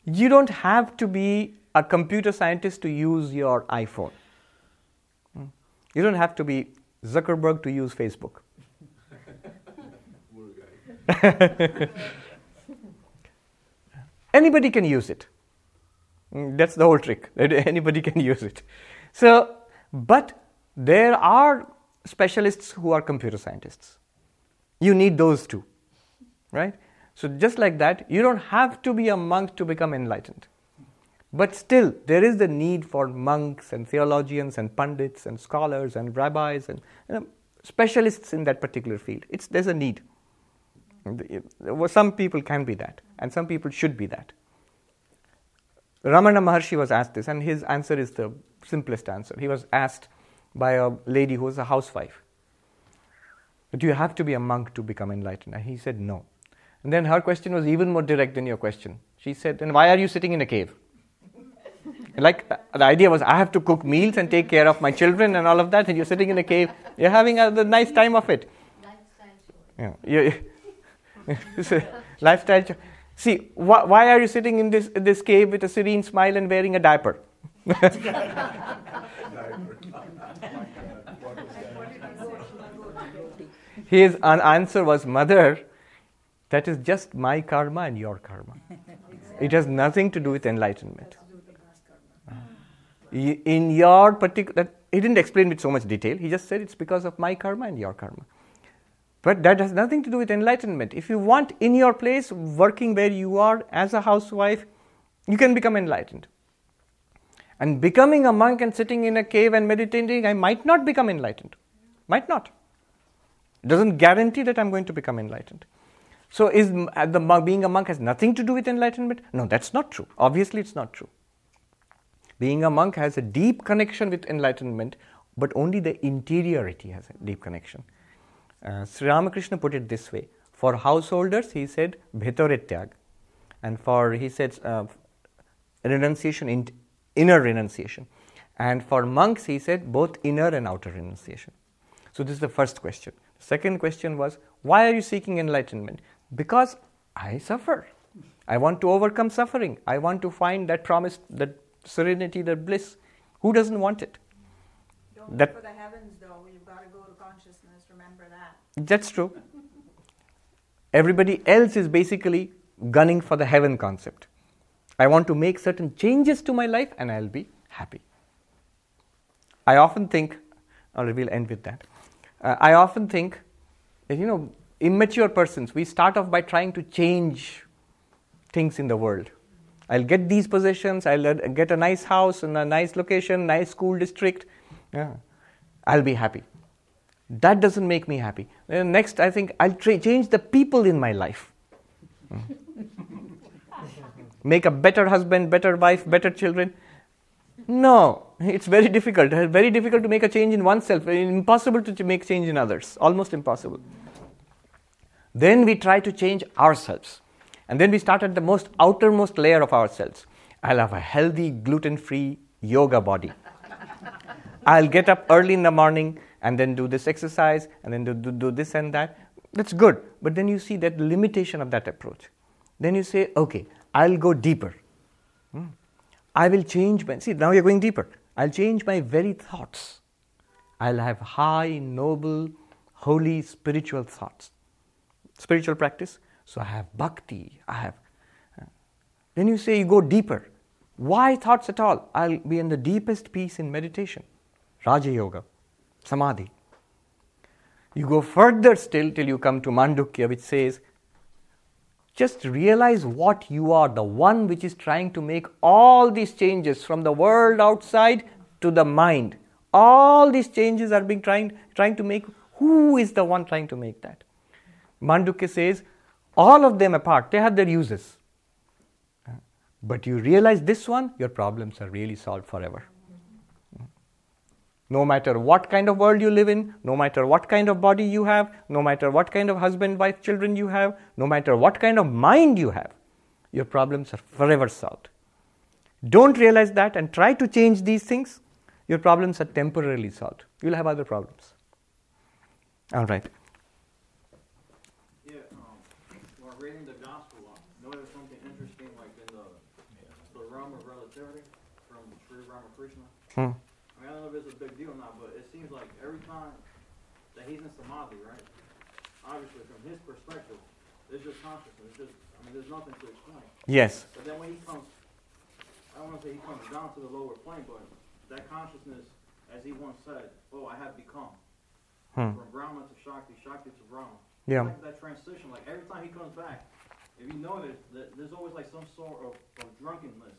you don't have to be a computer scientist to use your iPhone. You don't have to be Zuckerberg to use Facebook. Anybody can use it. Mm, That's the whole trick. Anybody can use it. So, but there are specialists who are computer scientists. You need those too, right? So, just like that, you don't have to be a monk to become enlightened. But still, there is the need for monks and theologians and pundits and scholars and rabbis and you know, specialists in that particular field. It's, there's a need. Well, Some people can be that, and some people should be that. Ramana Maharshi was asked this, and his answer is the simplest answer. He was asked by a lady who was a housewife, Do you have to be a monk to become enlightened? And he said, No. And then her question was even more direct than your question. She said, Then why are you sitting in a cave? like uh, the idea was, I have to cook meals and take care of my children and all of that, and you're sitting in a cave, you're having a the nice time of it. Yeah, you, lifestyle. Cho- See, wh- why are you sitting in this, this cave with a serene smile and wearing a diaper? His an answer was, Mother, that is just my karma and your karma. It has nothing to do with enlightenment. In your particular, he didn't explain with so much detail. He just said it's because of my karma and your karma. But that has nothing to do with enlightenment. If you want in your place, working where you are as a housewife, you can become enlightened. And becoming a monk and sitting in a cave and meditating, I might not become enlightened. Might not. It Doesn't guarantee that I'm going to become enlightened. So, is uh, the being a monk has nothing to do with enlightenment? No, that's not true. Obviously, it's not true. Being a monk has a deep connection with enlightenment, but only the interiority has a deep connection. Uh, Sri Ramakrishna put it this way for householders, he said, bhitore tyag. And for, he said, uh, renunciation, in, inner renunciation. And for monks, he said, both inner and outer renunciation. So, this is the first question. Second question was, why are you seeking enlightenment? Because I suffer. I want to overcome suffering. I want to find that promise, that serenity, that bliss. Who doesn't want it? Don't That- for the heavens though. You've got to go to consciousness. Remember that. That's true. Everybody else is basically gunning for the heaven concept. I want to make certain changes to my life and I'll be happy. I often think, or we'll end with that. Uh, I often think you know, immature persons, we start off by trying to change things in the world. I'll get these possessions, I'll get a nice house in a nice location, nice school district. Yeah. I'll be happy. That doesn't make me happy. Then next, I think I'll tra- change the people in my life. Hmm. Make a better husband, better wife, better children. No, it's very difficult. It's very difficult to make a change in oneself. Uh, impossible to make change in others. Almost impossible. Then we try to change ourselves. And then we start at the most outermost layer of ourselves. I'll have a healthy, gluten free yoga body. I'll get up early in the morning and then do this exercise and then do, do, do this and that. That's good. But then you see that limitation of that approach. Then you say, okay, I'll go deeper. Hmm. I will change my. See, now you're going deeper. I'll change my very thoughts. I'll have high, noble, holy, spiritual thoughts. spiritual practice. So I have bhakti, I have. uh, Then you say you go deeper. Why thoughts at all? I'll be in the deepest peace in meditation. Raja Yoga, Samadhi. You go further still till you come to Mandukya, which says, just realize what you are, the one which is trying to make all these changes from the world outside to the mind. All these changes are being trying, trying to make. Who is the one trying to make that? Mandukya says, all of them apart, they have their uses. But you realize this one, your problems are really solved forever. No matter what kind of world you live in, no matter what kind of body you have, no matter what kind of husband, wife, children you have, no matter what kind of mind you have, your problems are forever solved. Don't realize that and try to change these things, your problems are temporarily solved. You'll have other problems. All right. Yeah, um, while reading the gospel, I noticed something interesting, like in the, the realm of relativity from Sri Ramakrishna. Hmm. I mean, I don't know if it's a big deal or not, but it seems like every time that he's in samadhi, right? Obviously, from his perspective, it's just consciousness. It's just, I mean, there's nothing to explain. Yes. But then when he comes, I don't want to say he comes down to the lower plane, but that consciousness, as he once said, oh, I have become. Hmm. From Brahma to Shakti, Shakti to Brahma. Yeah. Like that transition, like every time he comes back, if you notice, that there's always like some sort of, of drunkenness.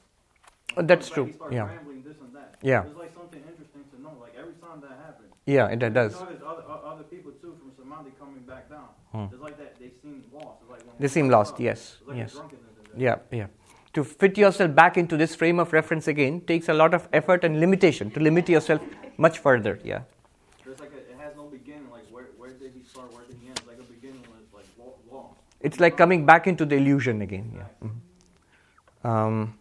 Oh, that's true. Yeah. rambling this and that. Yeah. There's like something interesting to know. Like every time that happens. Yeah, it does. Notice other, other people too from Samadhi coming back down. Hmm. It's like that. They seem lost. It's like They seem lost, up, yes. like yes. drunkenness in there. Yeah, yeah. To fit yourself back into this frame of reference again takes a lot of effort and limitation to limit yourself much further. Yeah. There's like a, it has no beginning. Like where, where did he start? Where did he end? It's like a beginning like lost. It's like coming back into the illusion again. Yeah. Mhm. Um,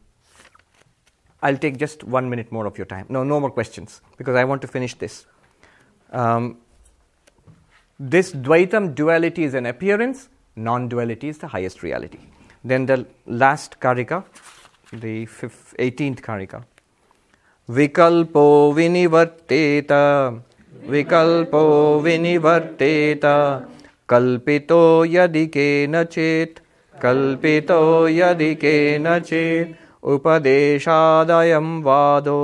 I'll take just one minute more of your time. No, no more questions because I want to finish this. Um, this Dvaitam duality is an appearance, non duality is the highest reality. Then the last karika, the fifth, 18th karika. विकल्पो विनिवर्तेत विकल्पो विनिवर्तेत कल्पितो यदि केनचित् कल्पितो यदि केनचित् उपदेशादयं वादो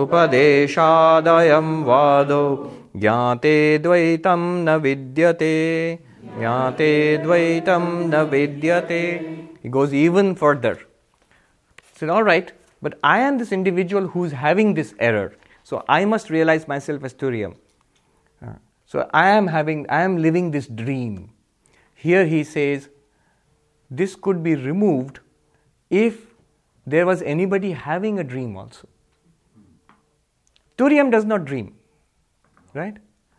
उपदेशादयं वादो ज्ञाते द्वैतं न विद्यते ज्ञाते द्वaitam na vidyate. He goes even further. So, all right, but I am this individual who's having this error. So, I must realize myself as Turiyam. Uh, so, I am having, I am living this dream. Here he says, this could be removed if there was anybody having a dream also. Turiyam does not dream, right?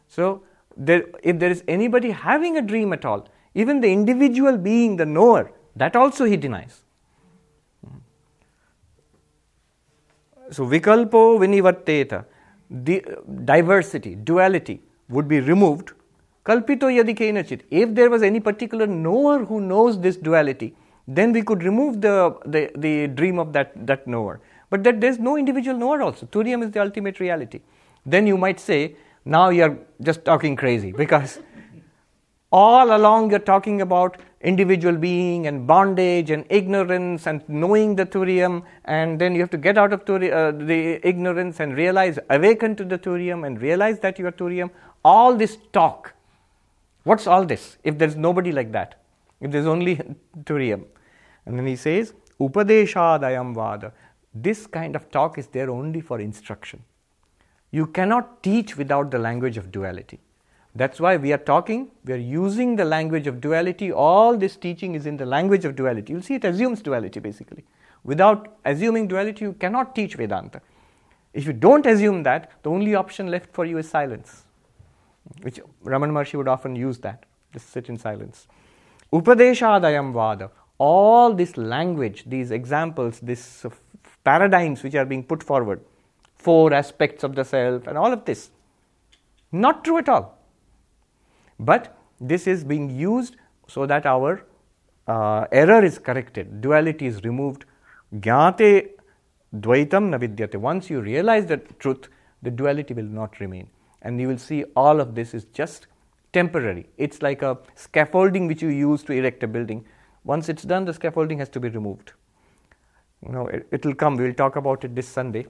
So, there, if there is anybody having a dream at all, even the individual being the knower, that also he denies. So, vikalpo vinivarteta, the diversity, duality would be removed. Kalpito yadi kenachit. If there was any particular knower who knows this duality, then we could remove the, the, the dream of that, that knower. But that there's no individual knower also. Turiyam is the ultimate reality. Then you might say, now you're just talking crazy because all along you're talking about individual being and bondage and ignorance and knowing the turiyam and then you have to get out of uh, the ignorance and realize awaken to the turiyam and realize that you are turiyam all this talk what's all this if there's nobody like that if there's only turiyam and then he says upadeshadayam vada this kind of talk is there only for instruction you cannot teach without the language of duality that's why we are talking, we are using the language of duality. All this teaching is in the language of duality. You'll see it assumes duality basically. Without assuming duality, you cannot teach Vedanta. If you don't assume that, the only option left for you is silence, which Raman Maharshi would often use that. Just sit in silence. Upadeshadayam vada. All this language, these examples, these uh, paradigms which are being put forward, four aspects of the self, and all of this, not true at all. But this is being used so that our uh, error is corrected, duality is removed. Jnate dvaitam navidyate. Once you realize the truth, the duality will not remain. And you will see all of this is just temporary. It's like a scaffolding which you use to erect a building. Once it's done, the scaffolding has to be removed. You know, it, will come. We'll talk about it this Sunday.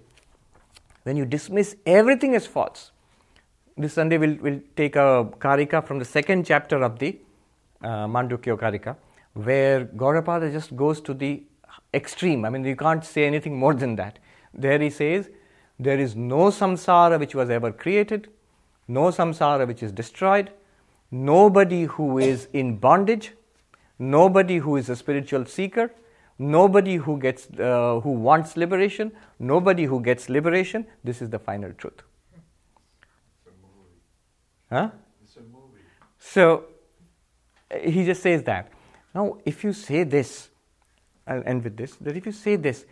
When you dismiss everything as false, this Sunday we'll, we'll take a karika from the second chapter of the uh, Mandukya Karika, where Gaudapada just goes to the extreme. I mean, you can't say anything more than that. There he says, there is no samsara which was ever created, no samsara which is destroyed, nobody who is in bondage, nobody who is a spiritual seeker, nobody who gets uh, who wants liberation, nobody who gets liberation. This is the final truth. Huh? So he just says that. Now, if you say this, I'll end with this, that if you say this,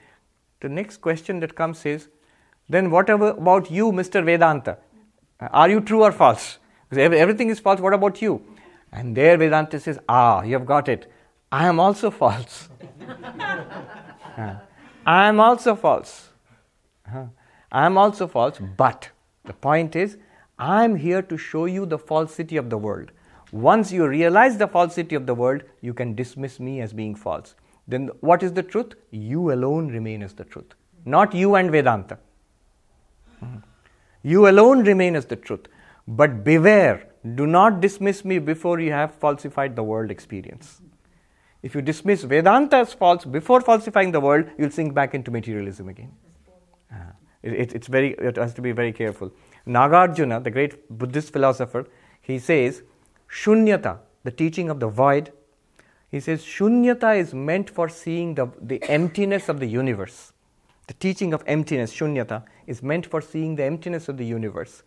the next question that comes is, then what about you, Mr. Vedanta? Are you true or false? Because everything is false, what about you? And there Vedanta says, ah, you have got it. I am also false. I am also false. I am also false, but the point is, I am here to show you the falsity of the world. Once you realize the falsity of the world, you can dismiss me as being false. Then what is the truth? You alone remain as the truth, not you and Vedanta. You alone remain as the truth. But beware, do not dismiss me before you have falsified the world experience. If you dismiss Vedanta as false before falsifying the world, you'll sink back into materialism again. Uh, it, it, it's very, it has to be very careful. Nagarjuna, the great Buddhist philosopher, he says, Shunyata, the teaching of the void, he says Shunyata is meant for seeing the, the emptiness of the universe. The teaching of emptiness, Shunyata, is meant for seeing the emptiness of the universe.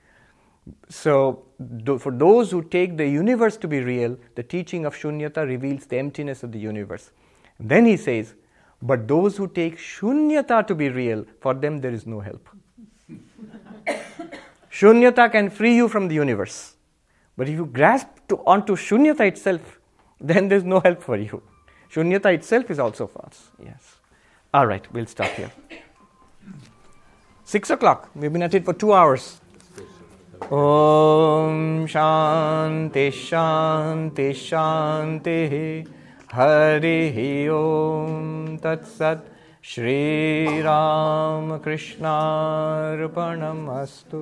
So, for those who take the universe to be real, the teaching of Shunyata reveals the emptiness of the universe. Then he says, but those who take Shunyata to be real, for them there is no help. Shunyata can free you from the universe. But if you grasp to, onto shunyata itself, then there's no help for you. Shunyata itself is also false. Yes. All right, we'll stop here. Six o'clock. We've been at it for two hours. ॐ शान्ति शान्ति शान्तिः हरिः ॐ तत्सत् श्रीरामकृष्णार्पणमस्तु।